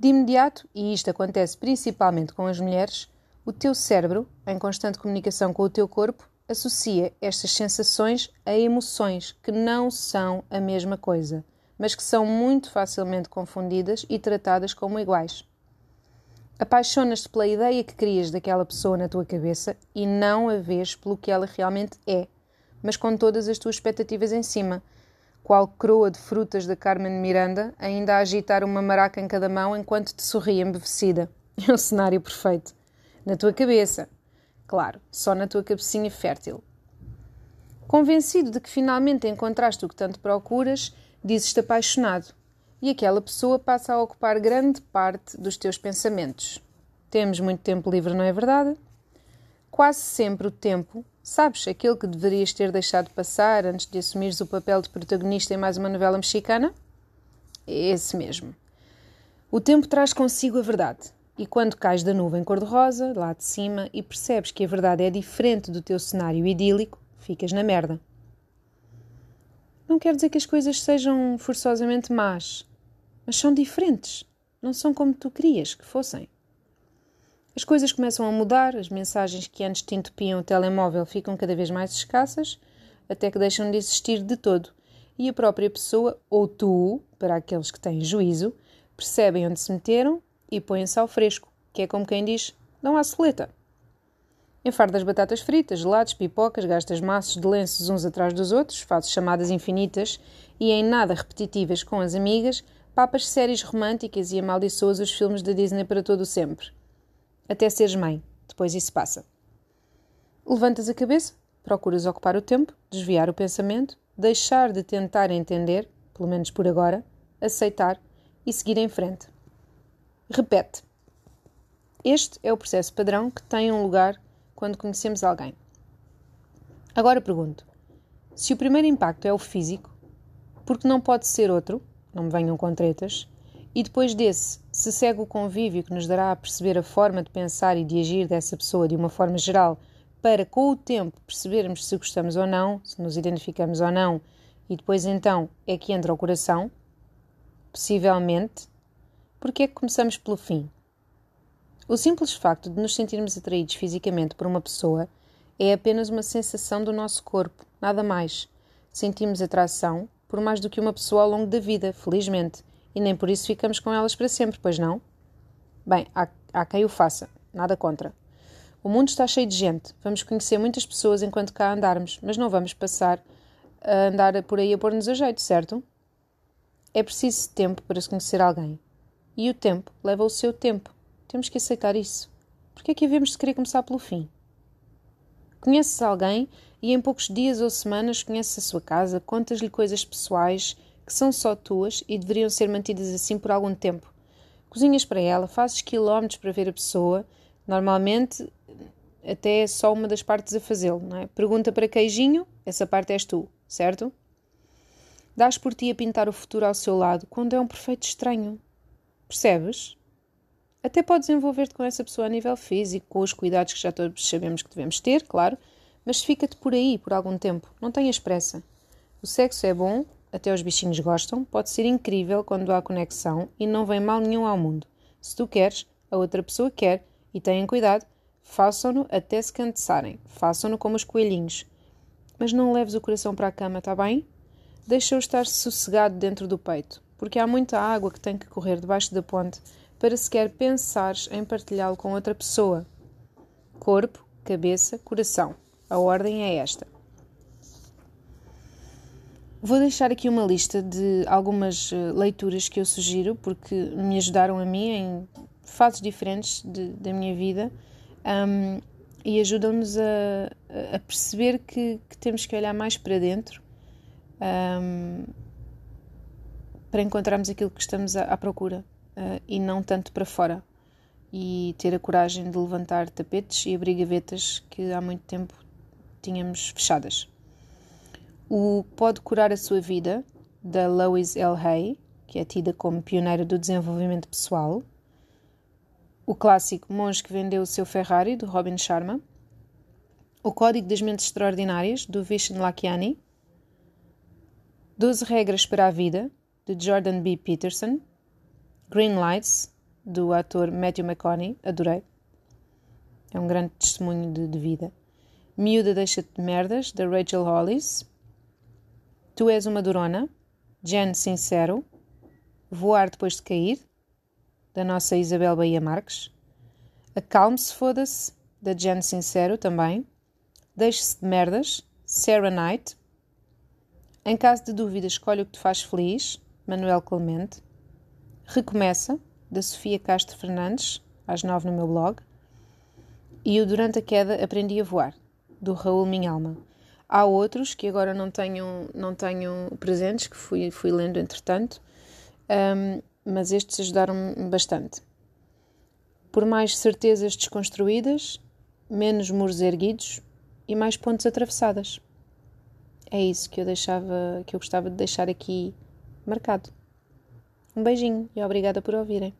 De imediato, e isto acontece principalmente com as mulheres, o teu cérebro, em constante comunicação com o teu corpo, associa estas sensações a emoções que não são a mesma coisa, mas que são muito facilmente confundidas e tratadas como iguais. Apaixonas-te pela ideia que crias daquela pessoa na tua cabeça e não a vês pelo que ela realmente é, mas com todas as tuas expectativas em cima, qual coroa de frutas da Carmen Miranda, ainda a agitar uma maraca em cada mão enquanto te sorri embevecida. É o cenário perfeito. Na tua cabeça. Claro, só na tua cabecinha fértil. Convencido de que finalmente encontraste o que tanto procuras, dizes-te apaixonado. E aquela pessoa passa a ocupar grande parte dos teus pensamentos. Temos muito tempo livre, não é verdade? Quase sempre o tempo Sabes, aquele que deverias ter deixado passar antes de assumires o papel de protagonista em mais uma novela mexicana? É esse mesmo. O tempo traz consigo a verdade. E quando cais da nuvem cor-de-rosa, lá de cima, e percebes que a verdade é diferente do teu cenário idílico, ficas na merda. Não quer dizer que as coisas sejam forçosamente más, mas são diferentes. Não são como tu querias que fossem. As coisas começam a mudar, as mensagens que antes te entupiam o telemóvel ficam cada vez mais escassas, até que deixam de existir de todo. E a própria pessoa, ou tu, para aqueles que têm juízo, percebem onde se meteram e põem-se ao fresco, que é como quem diz: dão à soleta. Enfardas batatas fritas, gelados, pipocas, gastas maços de lenços uns atrás dos outros, fazes chamadas infinitas e em nada repetitivas com as amigas, papas séries românticas e amaldiçoas os filmes da Disney para todo o sempre até seres mãe. Depois isso passa. Levantas a cabeça, procuras ocupar o tempo, desviar o pensamento, deixar de tentar entender, pelo menos por agora, aceitar e seguir em frente. Repete. Este é o processo padrão que tem um lugar quando conhecemos alguém. Agora pergunto: se o primeiro impacto é o físico, porque não pode ser outro, não me venham com tretas, e depois desse, se segue o convívio que nos dará a perceber a forma de pensar e de agir dessa pessoa de uma forma geral, para com o tempo percebermos se gostamos ou não, se nos identificamos ou não, e depois então é que entra o coração, possivelmente, porque é que começamos pelo fim? O simples facto de nos sentirmos atraídos fisicamente por uma pessoa é apenas uma sensação do nosso corpo, nada mais. Sentimos atração por mais do que uma pessoa ao longo da vida, felizmente e nem por isso ficamos com elas para sempre, pois não? Bem, há, há quem o faça, nada contra. O mundo está cheio de gente, vamos conhecer muitas pessoas enquanto cá andarmos, mas não vamos passar a andar por aí a pôr-nos a jeito, certo? É preciso tempo para se conhecer alguém. E o tempo leva o seu tempo. Temos que aceitar isso. Porque é que havemos de querer começar pelo fim? Conheces alguém e em poucos dias ou semanas conheces a sua casa, contas-lhe coisas pessoais que são só tuas e deveriam ser mantidas assim por algum tempo. Cozinhas para ela, fazes quilómetros para ver a pessoa, normalmente até é só uma das partes a fazê-lo, não é? Pergunta para queijinho, essa parte és tu, certo? Dás por ti a pintar o futuro ao seu lado quando é um perfeito estranho. Percebes? Até podes envolver-te com essa pessoa a nível físico, com os cuidados que já todos sabemos que devemos ter, claro, mas fica-te por aí por algum tempo, não tenhas pressa. O sexo é bom, até os bichinhos gostam, pode ser incrível quando há conexão e não vem mal nenhum ao mundo. Se tu queres, a outra pessoa quer, e tenham cuidado, façam-no até se cansarem, façam-no como os coelhinhos. Mas não leves o coração para a cama, tá bem? Deixa-o estar sossegado dentro do peito, porque há muita água que tem que correr debaixo da ponte para sequer pensares em partilhá-lo com outra pessoa. Corpo, cabeça, coração. A ordem é esta. Vou deixar aqui uma lista de algumas eh, leituras que eu sugiro porque me ajudaram a mim em fases diferentes de, da minha vida um, e ajudam-nos a, a, perceber que, que, temos que olhar mais para dentro um, para encontrarmos aquilo que estamos à, à procura uh, e não tanto para fora. E ter a coragem de levantar tapetes e abrir gavetas que há muito tempo tínhamos fechadas. O Pode Curar a Sua Vida, da Lois L. Hay, que é tida como pioneira do desenvolvimento pessoal. O clássico Monge que Vendeu o Seu Ferrari, do Robin Sharma. O Código das Mentes Extraordinárias, do Vishen Lakiani. 12 Regras para a Vida, de Jordan B. Peterson. Green Lights, do ator Matthew McConaughey, adorei. É um grande testemunho de, de vida. Miúda Deixa-te de Merdas, da Rachel Hollis. Tu és uma durona, Jen Sincero, Voar depois de cair, da nossa Isabel Bahia Marques, Acalme-se, foda-se, da Jen Sincero também, Deixe-se de merdas, Sarah Knight, Em caso de dúvida, escolhe o que te faz feliz, Manuel Clemente, Recomeça, da Sofia Castro Fernandes, às nove no meu blog, e o Durante a Queda Aprendi a Voar, do Raul Minhalma. Há outros que agora não tenho, não tenho presentes, que fui, fui lendo entretanto, um, mas estes ajudaram-me bastante. Por mais certezas desconstruídas, menos muros erguidos e mais pontes atravessadas. É isso que eu deixava, que eu gostava de deixar aqui marcado. Um beijinho e obrigada por ouvirem.